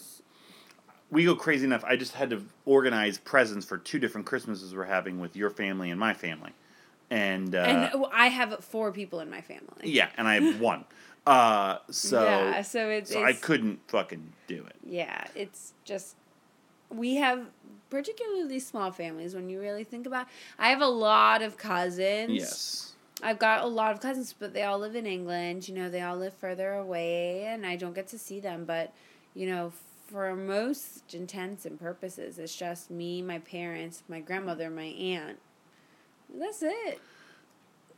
We go crazy enough. I just had to organize presents for two different Christmases we're having with your family and my family, and, uh, and oh, I have four people in my family. yeah, and I have one. (laughs) Uh, so yeah, so it's, so I couldn't fucking do it. Yeah, it's just we have particularly small families when you really think about. I have a lot of cousins. Yes. I've got a lot of cousins, but they all live in England. You know, they all live further away, and I don't get to see them. But you know, for most intents and purposes, it's just me, my parents, my grandmother, my aunt. That's it.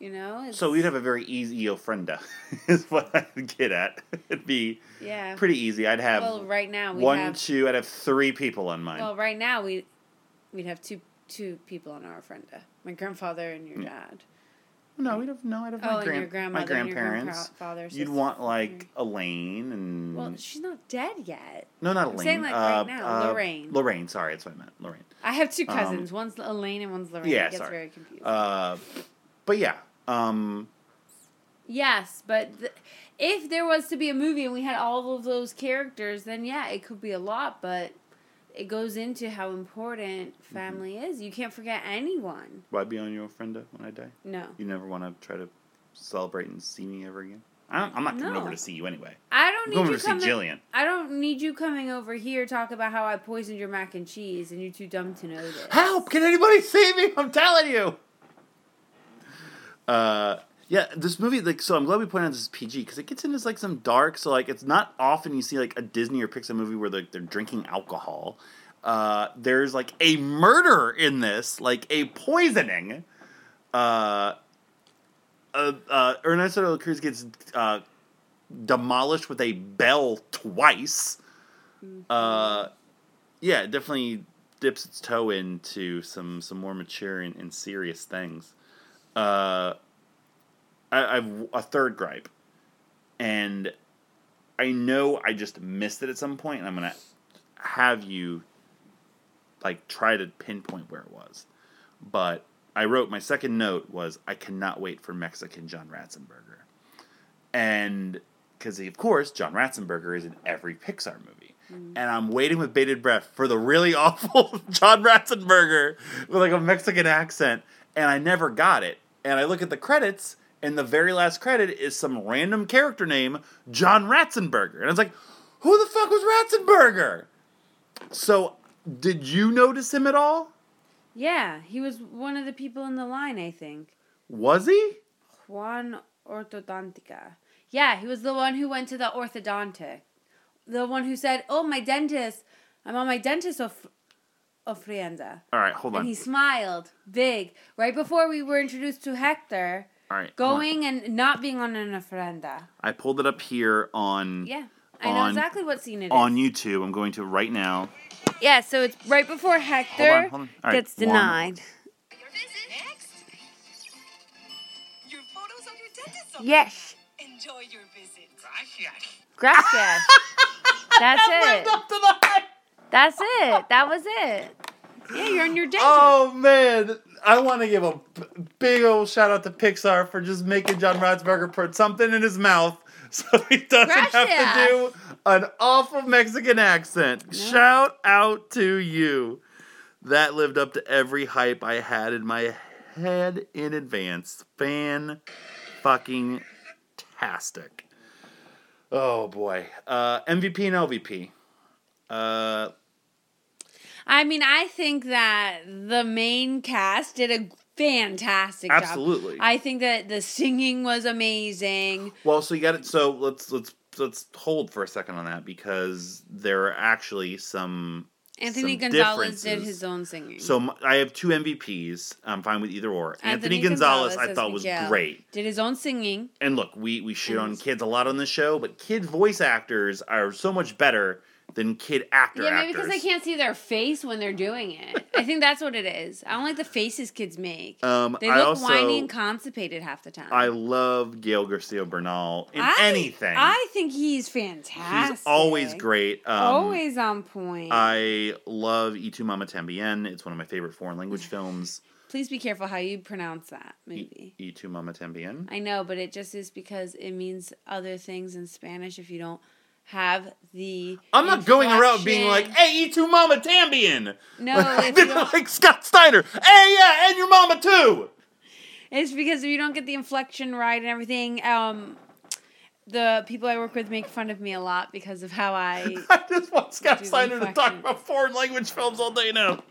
You know. It's, So we'd have a very easy ofrenda, (laughs) is what I'd get at. (laughs) It'd be yeah. pretty easy. I'd have Well, right now we one, have. two. I'd have three people on mine. Well, right now we we'd have two two people on our ofrenda. My grandfather and your dad. no, we'd have no. I'd have Oh, my, and gran- your grandmother my and your grandparents. grandfather, You'd want like Elaine and Well, she's not dead yet. no, not I'm Elaine. saying, like, uh, right now, uh, Lorraine. Lorraine. Sorry, that's what I meant. Lorraine. I have two cousins. one's Elaine and one's Lorraine. Um, yeah, it gets sorry. very confusing. Uh, but yeah. Um, yes, but th- if there was to be a movie and we had all of those characters, then yeah, it could be a lot. But it goes into how important Mm-hmm. family is. You can't forget anyone. will I be on your ofrenda when I die? No, You never want to try to celebrate and see me ever again. I don't, I'm not coming No. over to see you anyway. I don't I'm need going you to see. Jillian. I don't need you coming over here talk about how I poisoned your mac and cheese and you're too dumb to know this. Help! Can anybody see me? I'm telling you. Uh, yeah, this movie, like, so I'm glad we pointed out this is PG because it gets into like some dark. So like, it's not often you see like a Disney or Pixar movie where like they're drinking alcohol. Uh, there's like a murder in this, like a poisoning. Uh, uh, uh, Ernesto de la Cruz gets uh, demolished with a bell twice. Uh, yeah, it definitely dips its toe into some some more mature and, and serious things. Uh, I, I've a third gripe, and I know I just missed it at some point, and I'm gonna have you like try to pinpoint where it was. But I wrote my second note was I cannot wait for Mexican John Ratzenberger, and because of course John Ratzenberger is in every Pixar movie. And I'm waiting with bated breath for the really (laughs) awful (laughs) John Ratzenberger with like a Mexican accent, and I never got it. And I look at the credits, and the very last credit is some random character name, John Ratzenberger. And I was like, who the fuck was Ratzenberger? So, did you notice him at all? Yeah, he was one of the people in the line, I think. Was he? Juan Ortodoncia. Yeah, he was the one who went to the orthodontic. The one who said, "Oh, my dentist, I'm on my dentist of ofrenda." All right, hold on. And he smiled big right before we were introduced to Hector All right, going and not being on an ofrenda. I pulled it up here on Yeah, I know On- exactly what scene it is. on YouTube. I'm going to right now. yeah, so it's right before Hector Hold on, hold on. All right, gets denied. Your visit. Next. Your photos of your dentist. Yes, Enjoy your visit. gracias. (laughs) That's it. That's it. That was it. Yeah, you're on your dentist. Oh man, I want to give a big old shout out to Pixar for just making John Ratzenberger put something in his mouth (laughs) so he doesn't have to do an awful Mexican accent. Shout out to you. That lived up to every hype I had in my head in advance. Fan fucking tastic. Oh boy. Uh, MVP and LVP. Uh, I mean, I think that the main cast did a fantastic job. Absolutely. I think that the singing was amazing. Well, so you got it. So let's let's let's hold for a second on that because there are actually some. Anthony some Gonzalez did his own singing. So I have two MVPs. I'm fine with either or. Anthony, Anthony Gonzalez, Gonzalez I thought was Miguel. great. did his own singing. And look, we we shit on kids a lot on this show, but kid voice actors are so much better than kid actor Yeah, maybe actors. because I can't see their face when they're doing it. I think that's what it is. I don't like the faces kids make. Um, they look also- whiny and constipated half the time. I love Gael Garcia Bernal in I- anything. I think he's fantastic. He's always great. Um, always on point. I love Y Tu Mama Tambien. It's one of my favorite foreign language (sighs) films. Please be careful how you pronounce that movie. Y Tu Mama Tambien. I know, but it just is because it means other things in Spanish if you don't have the. I'm not going around being like, "Hey, E2 Mama Tambien." No, I've if been you don't- like Scott Steiner. Hey, yeah, and your mama too. It's because if you don't get the inflection right and everything, um, the people I work with make fun of me a lot because of how I. (laughs) I just want Scott Steiner to talk about foreign language films all day now.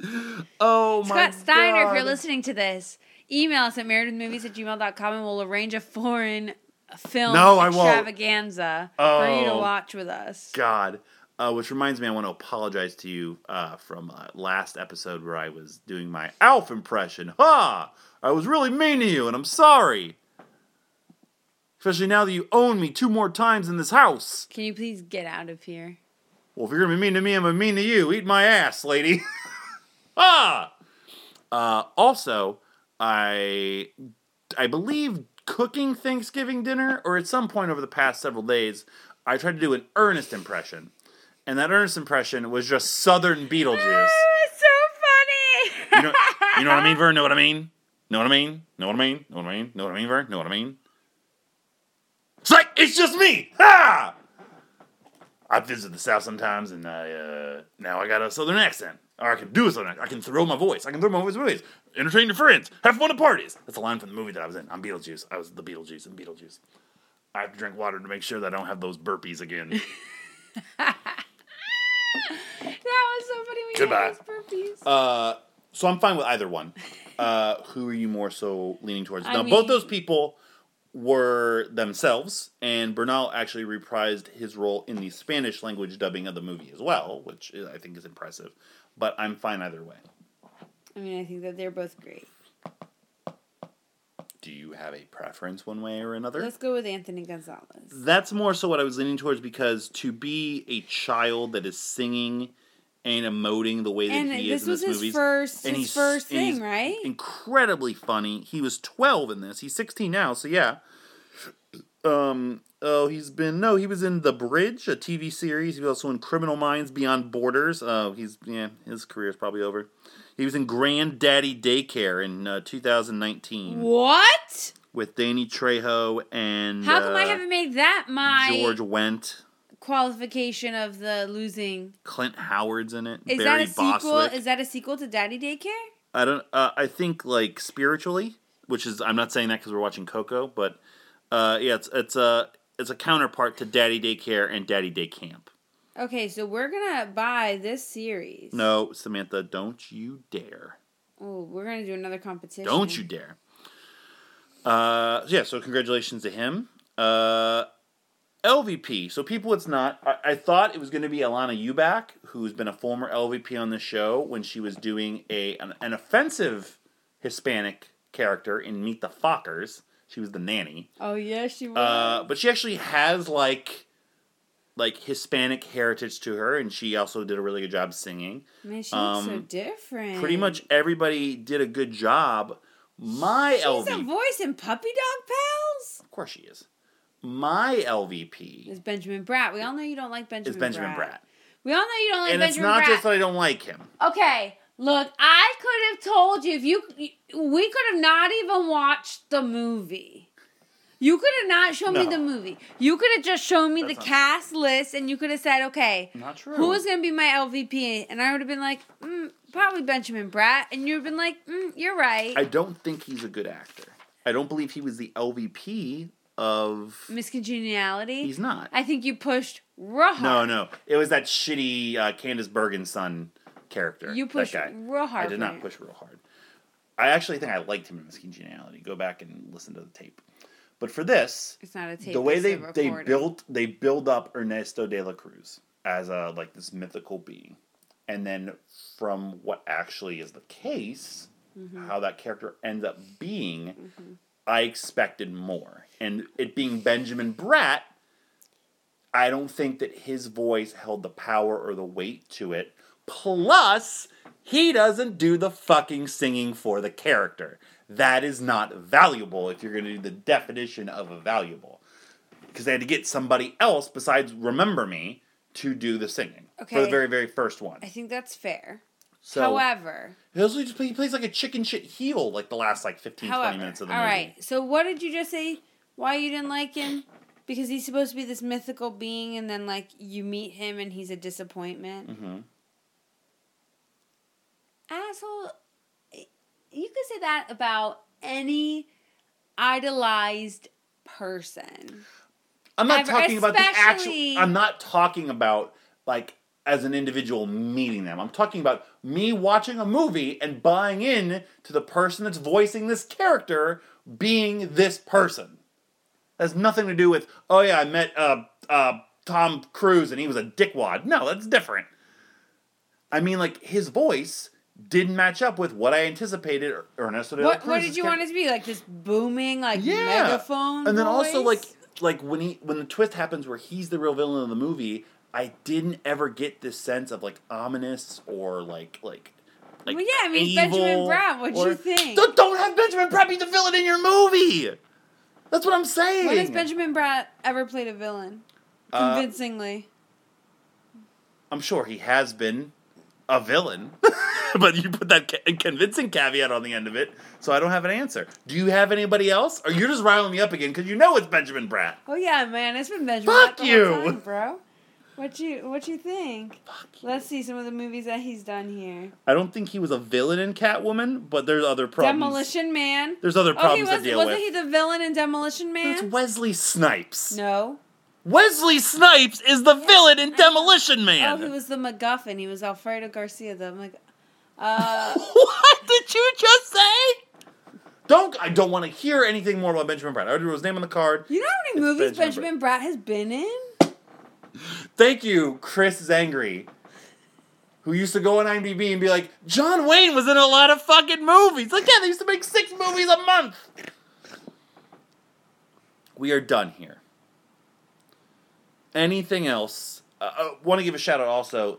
(laughs) Oh my Scott Steiner, if you're listening to this, email us at marriedwithmovies at gmail.com and we'll arrange a foreign film No, I won't. extravaganza for you to Oh. watch with us. God. Uh, which reminds me, I want to apologize to you uh, from uh, last episode where I was doing my Alf impression. Ha! I was really mean to you, and I'm sorry. Especially now that you own me two more times in this house. Can you please get out of here? Well, if you're gonna be mean to me, I'm gonna be mean to you. Eat my ass, lady. (laughs) ah. Uh, also, I I believe cooking Thanksgiving dinner, or at some point over the past several days, I tried to do an earnest impression, and that earnest impression was just Southern Beetlejuice. It's so funny. You know, you know what I mean, Vern? Know what I mean? Know what I mean? Know what I mean? Know what I mean? Know what I mean, Vern? Know what I mean? It's like it's just me. Ha! I visit the South sometimes, and I uh, now I got a Southern accent. Or I can do accent. I can throw my voice. I can throw my voice ways. Entertain your friends. Have fun at parties. That's a line from the movie that I was in. I'm Beetlejuice. I was the Beetlejuice in Beetlejuice. I have to drink water to make sure that I don't have those burpees again. (laughs) that was so funny when Goodbye. had those burpees. Uh, so I'm fine with either one. (laughs) Uh, who are you more so leaning towards? I now, mean- both those people were themselves, and Bernal actually reprised his role in the Spanish language dubbing of the movie as well, which I think is impressive. But I'm fine either way. I mean, I think that they're both great. Do you have a preference one way or another? Let's go with Anthony Gonzalez. That's more so what I was leaning towards because to be a child that is singing and emoting the way that And he is in this movie, first, and his he's first thing, right? Incredibly funny. He was 12 in this. He's 16 now, so yeah. Um, Oh, he's been no, he was in The Bridge, a TV series. He was also in Criminal Minds Beyond Borders. Oh, he's yeah, his career is probably over. He was in Granddaddy Daycare in uh, 2019 What? with Danny Trejo and How come I uh, haven't made that my George Wendt. qualification of the losing? Clint Howard's in it. Is Barry that a sequel? Is that a sequel to Daddy Daycare? I don't. Uh, I think like spiritually, which is I'm not saying that because we're watching Coco, but uh, yeah, it's it's a it's a counterpart to Daddy Daycare and Daddy Day Camp. Okay, so we're gonna buy this series. No, Samantha, don't you dare! Oh, we're gonna do another competition. Don't you dare! Uh, yeah. So congratulations to him. Uh, LVP. So people, it's not. I, I thought it was going to be Alanna Ubach, who's been a former LVP on the show when she was doing a an, an offensive Hispanic character in Meet the Fockers. She was the nanny. Oh yeah, she was. Uh, but she actually has like like Hispanic heritage to her, and she also did a really good job singing. Man, she looks so um, different. Pretty much everybody did a good job. My She's LVP, a voice in Puppy Dog Pals. of course she is. My LVP Is Benjamin Bratt. We all know you don't like Benjamin. is Benjamin Bratt. Bratt, We all know you don't like and it's not Bratt. just that I don't like him. Okay, look, I could have told you if you we could have not even watched the movie. You could have not shown me the movie. You could have just shown me That's the cast list, and you could have said, "Okay, Not true. who is going to be my LVP?" And I would have been like, mm, "Probably Benjamin Bratt," and you've been like, mm, "You're right." I don't think he's a good actor. I don't believe he was the LVP of. Miss Congeniality. He's not. I think you pushed real hard. No, no, it was that shitty uh, Candice Bergen's son character. You that pushed guy. real hard I did not it. push real hard. I actually think I liked him in Miss Congeniality. Go back and listen to the tape. But for this, It's not a tape. the way they they built they build up Ernesto de la Cruz as a like this mythical being, and then from what actually is the case, Mm-hmm. how that character ends up being, I expected more. And it being Benjamin Bratt, I don't think that his voice held the power or the weight to it. Plus, he doesn't do the fucking singing for the character. That is not valuable if you're going to do the definition of a valuable. Because they had to get somebody else besides Remember Me to do the singing for the very, very first one. I think that's fair. So, However, he also just play, he plays like a chicken shit heel like the last like 15, 20 minutes of the all movie. right. So what did you just say? Why you didn't like him? Because he's supposed to be this mythical being, and then like you meet him, and he's a disappointment. hmm Asshole. You could say that about any idolized person. I'm not Ever- talking about the actual. I'm not talking about like as an individual meeting them. I'm talking about me watching a movie and buying in to the person that's voicing this character being this person. That has nothing to do with oh yeah I met uh uh Tom Cruise and he was a dickwad. No, that's different. I mean like his voice didn't match up with what I anticipated de la What What Cruz's did you character- want it to be like? This booming like yeah. megaphone. And then also like like when he when the twist happens where he's the real villain of the movie, I didn't ever get this sense of like ominous or like like like Well, yeah, I mean, Benjamin Bratt, what'd you think? Don't, don't have Benjamin Bratt be the villain in your movie. That's what I'm saying. when has Benjamin Bratt ever played a villain Uh, convincingly? I'm sure he has been a villain, (laughs) but you put that ca- convincing caveat on the end of it, so I don't have an answer. Do you have anybody else, or you're just riling me up again because you know it's Benjamin Bratt? oh yeah, man, it's been Benjamin Fuck Bratt you. time, bro. What you What you think? Let's see some of the movies that he's done here. I don't think he was a villain in Catwoman, but there's other problems. Demolition Man. There's other Oh, he problems was. to deal Wasn't with. he the villain in Demolition Man? It's Wesley Snipes. No. Wesley Snipes is the villain in Demolition Man. Oh, he was the MacGuffin. He was Alfredo Garcia. The Mc. Uh, (laughs) what did you just say? Don't I don't want to hear anything more about Benjamin Bratt. I already wrote his name on the card. you know how many It's movies Benjamin Benjamin Bratt has been in? Thank you, Chris Zangri, who used to go on IMDb and be like, John Wayne was in a lot of fucking movies. Like, yeah, they used to make six movies a month. We are done here. Anything else? I want to give a shout out also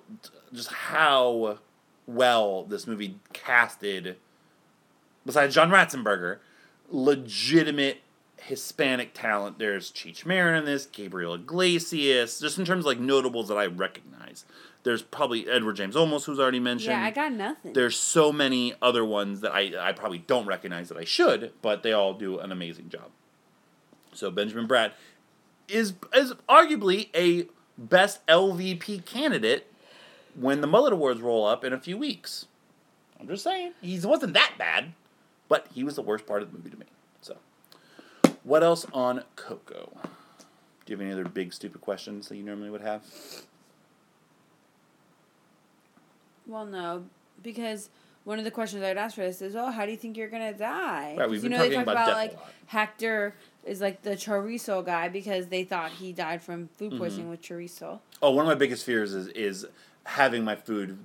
just how well this movie casted, besides John Ratzenberger, legitimate Hispanic talent. There's Cheech Marin in this, Gabriel Iglesias, just in terms of like notables that I recognize. There's probably Edward James Olmos, who's already mentioned. Yeah, I got nothing. There's so many other ones that I, I probably don't recognize that I should, but they all do an amazing job. So Benjamin Bratt is is arguably a best LVP candidate when the Mullet Awards roll up in a few weeks. I'm just saying he wasn't that bad, but he was the worst part of the movie to me. So, what else on Coco? Do you have any other big stupid questions that you normally would have? Well, no, because one of the questions I'd ask for this is, oh, how do you think you're gonna die? Right, we've been you know, they talk about about, like. Hector is like the chorizo guy because they thought he died from food Mm-hmm. poisoning with chorizo. Oh, one of my biggest fears is is having my food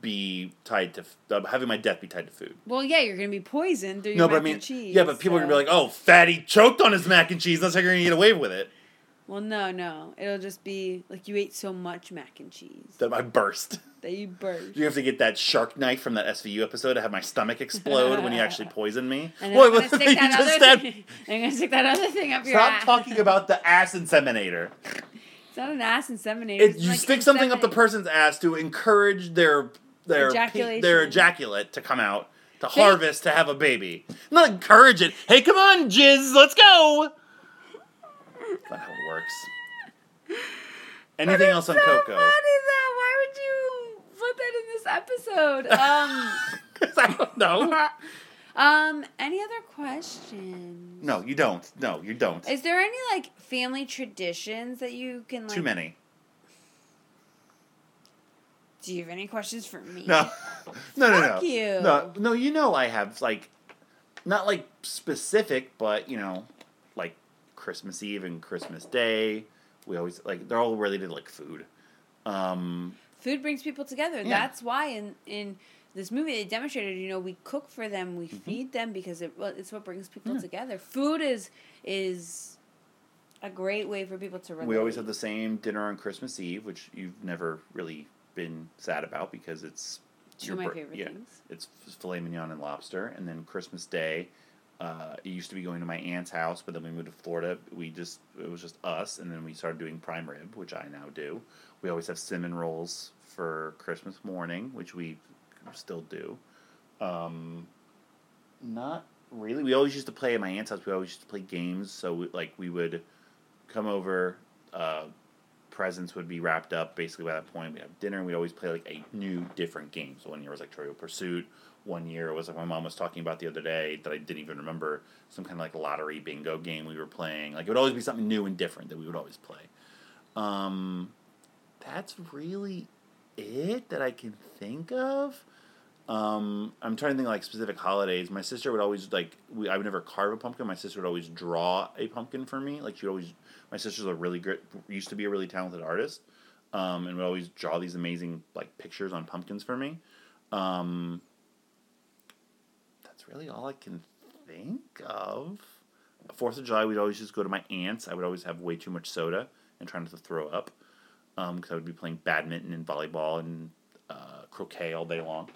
be tied to uh, having my death be tied to food. Well, yeah, you're gonna be poisoned through No, your but I mean, and cheese. yeah, but people are gonna be like, "Oh, fatty choked on his mac and cheese. That's how you're gonna get away with it." Well, no, no, it'll just be like you ate so much mac and cheese That I burst. that you burst. You have to get that shark knife from that SVU episode to have my stomach explode when you actually (laughs) poison me. And Boy, I'm gonna (laughs) stick you that just other said- thing. (laughs) I'm gonna stick that other thing up your Stop ass. talking about the ass inseminator. It's not an ass inseminator. It, you like stick something up the person's ass to encourage their their pe- their ejaculate to come out to harvest to have a baby. Not encourage it. Hey, come on, jizz, let's go. That's not how it works. (laughs) Anything else on so Coco? funny though. Why would you put that in this episode? Um, (laughs) 'Cause I don't know. (laughs) um, any other questions? No, you don't. No, you don't. Is there any like family traditions that you can like? Too many. Do you have any questions for me? No, no, no, Fuck no. you. No, no. You know, I have like, not like specific, but you know, Christmas Eve and Christmas Day. We always like they're all related to like food. Um, Food brings people together. Yeah. That's why in in this movie they demonstrated. You know, we cook for them, we Mm-hmm. feed them because it well, it's what brings people together. Food is is a great way for people to relate. we always have the same dinner on Christmas Eve, which you've never really been sad about because it's Two of my favorite yeah, things. It's filet mignon and lobster, and then Christmas Day. Uh, it used to be going to my aunt's house, but then we moved to Florida. We just it was just us, and then we started doing prime rib, which I now do. We always have cinnamon rolls for Christmas morning, which we still do. Um, not really. We always used to play at my aunt's house. We always used to play games. So we, like we would come over. Uh, presents would be wrapped up. Basically, by that point, we have dinner. and We'd always play like a new, different game. So one year was like Trivial Pursuit. One year was like my mom was talking about the other day that I didn't even remember. Some kind of like lottery bingo game we were playing. Like it would always be something new and different that we would always play. Um, that's really it that I can think of. Um, I'm trying to think of, like specific holidays. My sister would always like we, I would never carve a pumpkin. My sister would always draw a pumpkin for me. Like she always. My sister's a really great. Used to be a really talented artist, um, and would always draw these amazing like pictures on pumpkins for me. Um, that's really all I can think of. Fourth of July, we'd always just go to my aunt's. I would always have way too much soda and try not to throw up because I would be playing badminton and volleyball and uh, croquet all day long.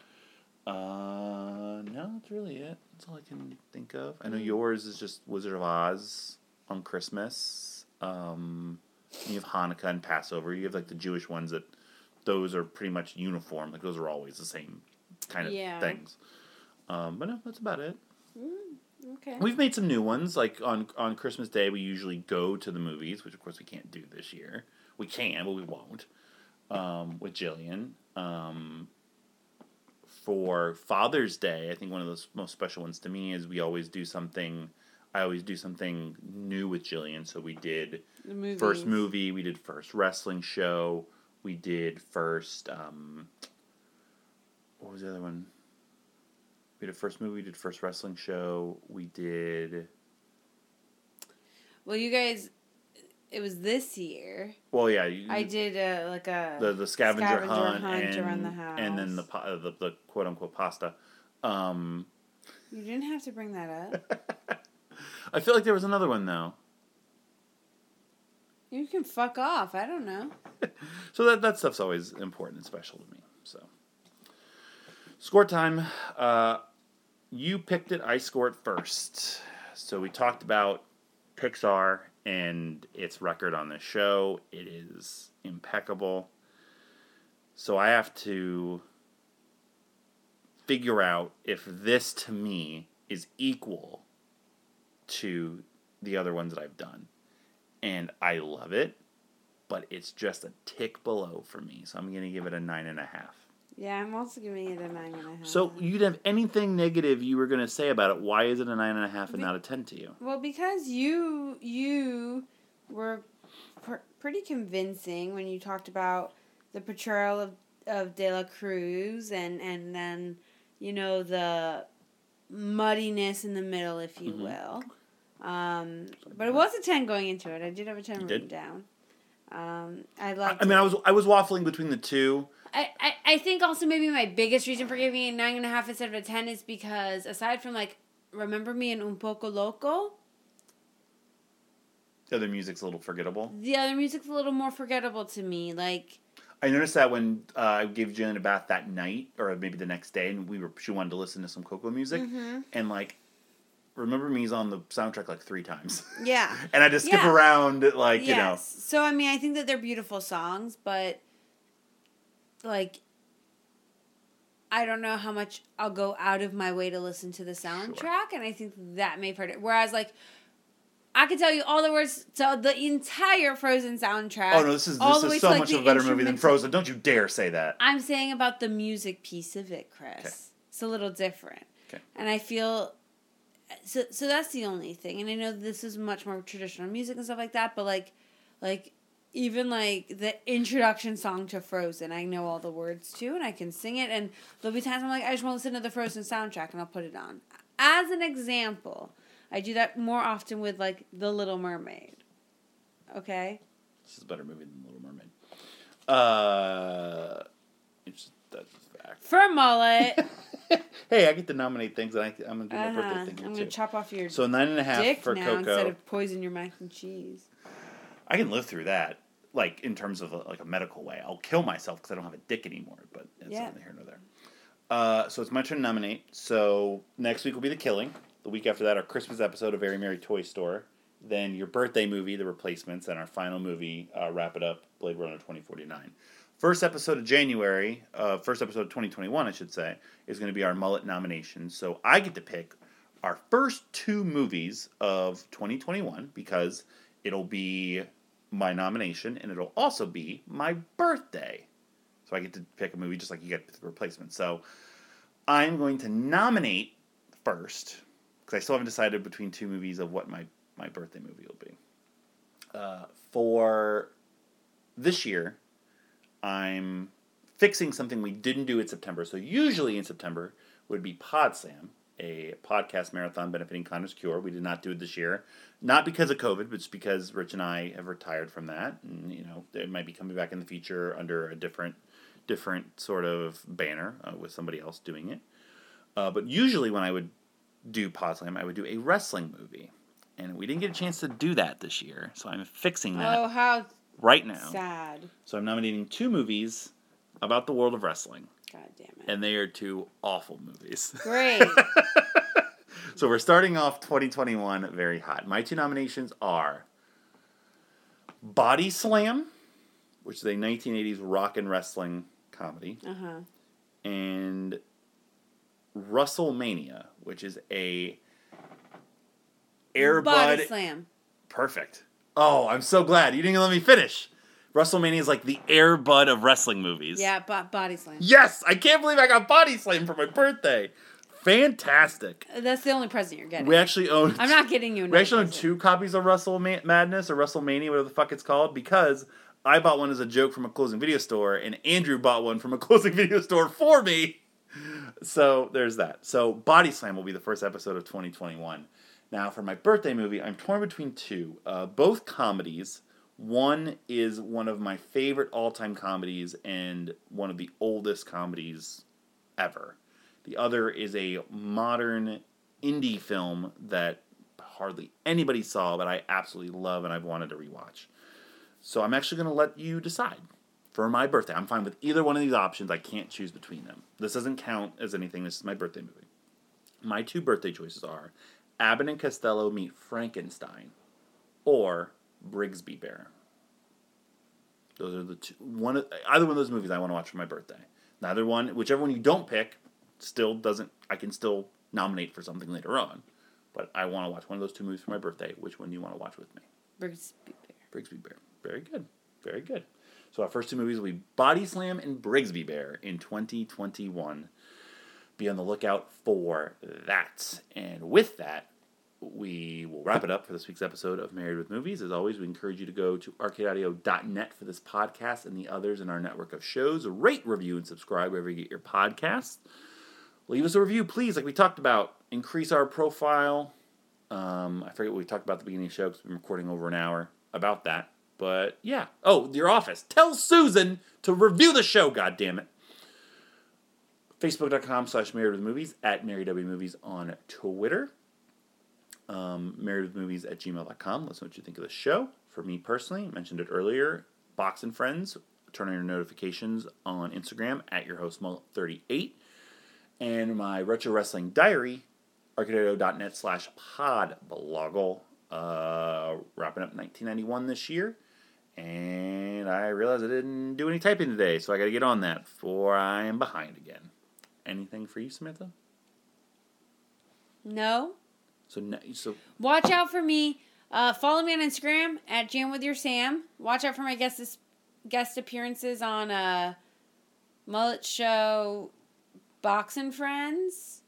Uh, no, that's really it. That's all I can think of. I know yours is just Wizard of Oz on Christmas. Um, you have Hanukkah and Passover. You have like the Jewish ones that those are pretty much uniform. Like those are always the same kind of Yeah. things. Um, but no, that's about it. Okay. We've made some new ones. Like on on Christmas Day, we usually go to the movies, which of course we can't do this year. We can, but we won't. Um, with Jillian. Um, for Father's Day, I think one of the most special ones to me is we always do something. I always do something new with Jillian. So we did The first movie. We did first wrestling show. We did first. Um, what was the other one? We did first movie. We did first wrestling show. We did. Well, you guys, it was this year. Well, yeah. You, I did a like a the the scavenger, scavenger hunt, hunt and, around the and then the, house. the the quote unquote pasta. Um, You didn't have to bring that up. (laughs) I feel like there was another one though. you can fuck off. I don't know. (laughs) So that that stuff's always important and special to me. So score time. Uh, you picked it. I scored first. So we talked about Pixar and its record on the show. It is impeccable. So I have to figure out if this to me is equal to the other ones that I've done. And I love it, but it's just a tick below for me. So I'm going to give it a nine and a half. Yeah, I'm also giving it a nine and a half. So you didn't have anything negative you were going to say about it. Why is it a nine and a half and Be- not a ten to you? Well, because you you were pr- pretty convincing when you talked about the portrayal of of De La Cruz and and then you know the muddiness in the middle, if you Mhm. will. Um, but it was a ten going into it. I did have a ten written down. Um, I I. I mean, it. I was I was waffling between the two. I, I, I think also maybe my biggest reason for giving it a nine and a half instead of a ten is because aside from like remember me and Un Poco Loco, The other music's a little forgettable. the other music's a little more forgettable to me. Like I noticed that when uh, I gave Jillian a bath that night, or maybe the next day, and we were she wanted to listen to some Coco music, Mm-hmm. and like, remember me's on the soundtrack like three times, yeah. (laughs) and I just skip Yeah. around like you know. yes. So I mean I think that they're beautiful songs, but like I don't know how much I'll go out of my way to listen to the soundtrack, and I think that may hurt it. Whereas like I could tell you all the words to the entire Frozen soundtrack. Oh no, this is this is so like, much of a better movie than Frozen. Don't you dare say that. I'm saying about the music piece of it, Chris. Okay. It's a little different. Okay. And I feel so so that's the only thing. And I know this is much more traditional music and stuff like that, but like like even like the introduction song to Frozen, I know all the words to and I can sing it and there'll be times I'm like, I just want to listen to the Frozen soundtrack and I'll put it on. As an example, I do that more often with like The Little Mermaid. Okay? This is a better movie than Little Mermaid. Uh, it's that's a fact. For mullet. (laughs) hey, I get to nominate things, and I, I'm gonna do my uh-huh. birthday I'm gonna too. chop off your So nine and a half for now Coco. instead of poison your mac and cheese. I can live through that, like in terms of a, like a medical way. I'll kill myself because I don't have a dick anymore. But it's Yeah. neither here nor there. Uh, so it's my turn to nominate. So next week will be The Killing. The week after that, our Christmas episode of Very Merry Toy Store. Then your birthday movie, The Replacements, and our final movie, uh, Wrap It Up, Blade Runner 2049. First episode of January, uh, first episode of 2021, I should say, is going to be our mullet nomination. So I get to pick our first two movies of 2021 because it'll be my nomination and it'll also be my birthday. So I get to pick a movie just like you get the replacement. So I'm going to nominate first because I still haven't decided between two movies of what my, my birthday movie will be. Uh, for this year, I'm fixing something we didn't do in September. So usually in September would be Podslam, a podcast marathon benefiting Connor's Cure. We did not do it this year, not because of COVID, but just because Rich and I have retired from that, and you know it might be coming back in the future under a different, different sort of banner uh, with somebody else doing it. Uh, but usually when I would do Podslam, I would do a wrestling movie, and we didn't get a chance to do that this year. So I'm fixing that Oh, how right now. sad. So I'm nominating two movies about the world of wrestling, God damn it. and they are two awful movies. (laughs) Great. so we're starting off 2021 very hot. My two nominations are Body Slam, which is a 1980s rock and wrestling comedy, Uh huh. and WrestleMania, which is a Air Bud Body slam. Perfect. Oh, I'm so glad you didn't let me finish. WrestleMania is like the Air Bud of wrestling movies. Yeah, bo- body slam. Yes, I can't believe I got Body Slam for my birthday. Fantastic. That's the only present you're getting. We actually own. I'm not getting you. We actually own present. two copies of Wrestle Madness or WrestleMania, whatever the fuck it's called, because I bought one as a joke from a closing video store, and Andrew bought one from a (laughs) closing video store for me. So there's that. So Body Slam will be the first episode of 2021. Now for my birthday movie, I'm torn between two, uh, both comedies. One is one of my favorite all-time comedies and one of the oldest comedies ever. The other is a modern indie film that hardly anybody saw, but I absolutely love and I've wanted to rewatch. So I'm actually going to let you decide for my birthday. I'm fine with either one of these options. I can't choose between them. This doesn't count as anything. This is my birthday movie. My two birthday choices are Abbott and Costello meet Frankenstein or Brigsby Bear. Those are the two. One, of- either one of those movies I want to watch for my birthday. Neither one, whichever one you don't pick, still doesn't. I can still nominate for something later on, but I want to watch one of those two movies for my birthday. Which one do you want to watch with me? Brigsby Bear. Brigsby Bear. Very good. Very good. So our first two movies will be Body Slam and Brigsby Bear in 2021. Be on the lookout for that. And with that, we will wrap it up for this week's episode of Married with Movies. As always, we encourage you to go to arcadeaudio.net for this podcast and the others in our network of shows. Rate, review, and subscribe wherever you get your podcasts. Leave us a review, please, like we talked about. Increase our profile. Um, I forget what we talked about at the beginning of the show because we've been recording over an hour about that. But yeah. Oh, your office. Tell Susan to review the show, God damn it. Facebook.com slash married with movies at Mary W Movies on Twitter. Um, married with movies at gmail.com. Let us know what you think of the show. For me personally, I mentioned it earlier, Box and Friends. Turn on your notifications on Instagram at your host mullet38. And my retro wrestling diary, arcadeaudio.net slash podbloggle. Uh, wrapping up 1991 this year. And I realized I didn't do any typing today, so I got to get on that before I am behind again. Anything for you, Samantha? No. So, so Watch out for me. Uh, follow me on Instagram at Jam with Your Sam. Watch out for my guest guest appearances on uh, Mullet Show, Boxing Friends,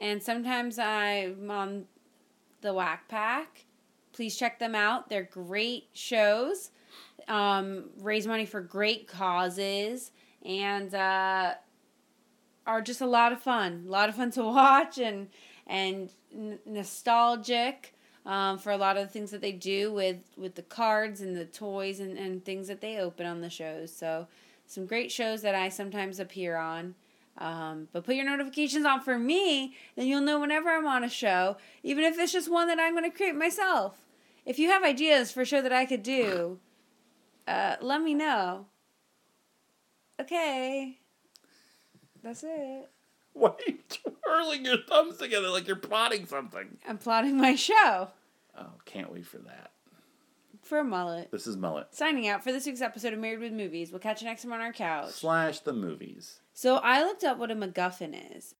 and sometimes I'm on the Whack Pack. Please check them out. They're great shows. Um, raise money for great causes and uh, are just a lot of fun. A lot of fun to (laughs) watch and and n- nostalgic um, for a lot of the things that they do with with the cards and the toys and, and things that they open on the shows. So some great shows that I sometimes appear on. Um, but put your notifications on for me, then you'll know whenever I'm on a show, even if it's just one that I'm going to create myself. If you have ideas for a show that I could do, uh, let me know. Okay. That's it. (laughs) why are you twirling your thumbs together like you're plotting something? I'm plotting my show Oh, can't wait for that. for a mullet. This is Mullet Signing out for this week's episode of Married with Movies. We'll catch you next time on our couch. slash the movies. So I looked up what a MacGuffin is.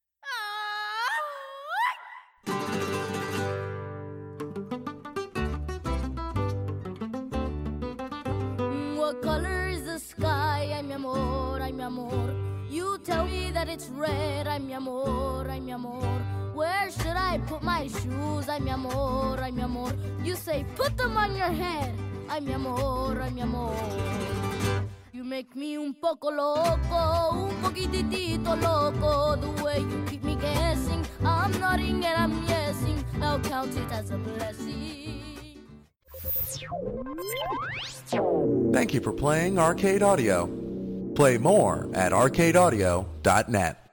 Red. Ay, mi amor, ay, mi amor. Where should I put my shoes? Ay, mi amor, ay, mi amor. You say, put them on your head. Ay, mi amor, ay, mi amor. You make me un poco loco, un poquitito loco. The way you keep me guessing. I'm nodding and I'm yesing. I'll count it as a blessing. Thank you for playing Arcade Audio. Play more at arcadeaudio.net.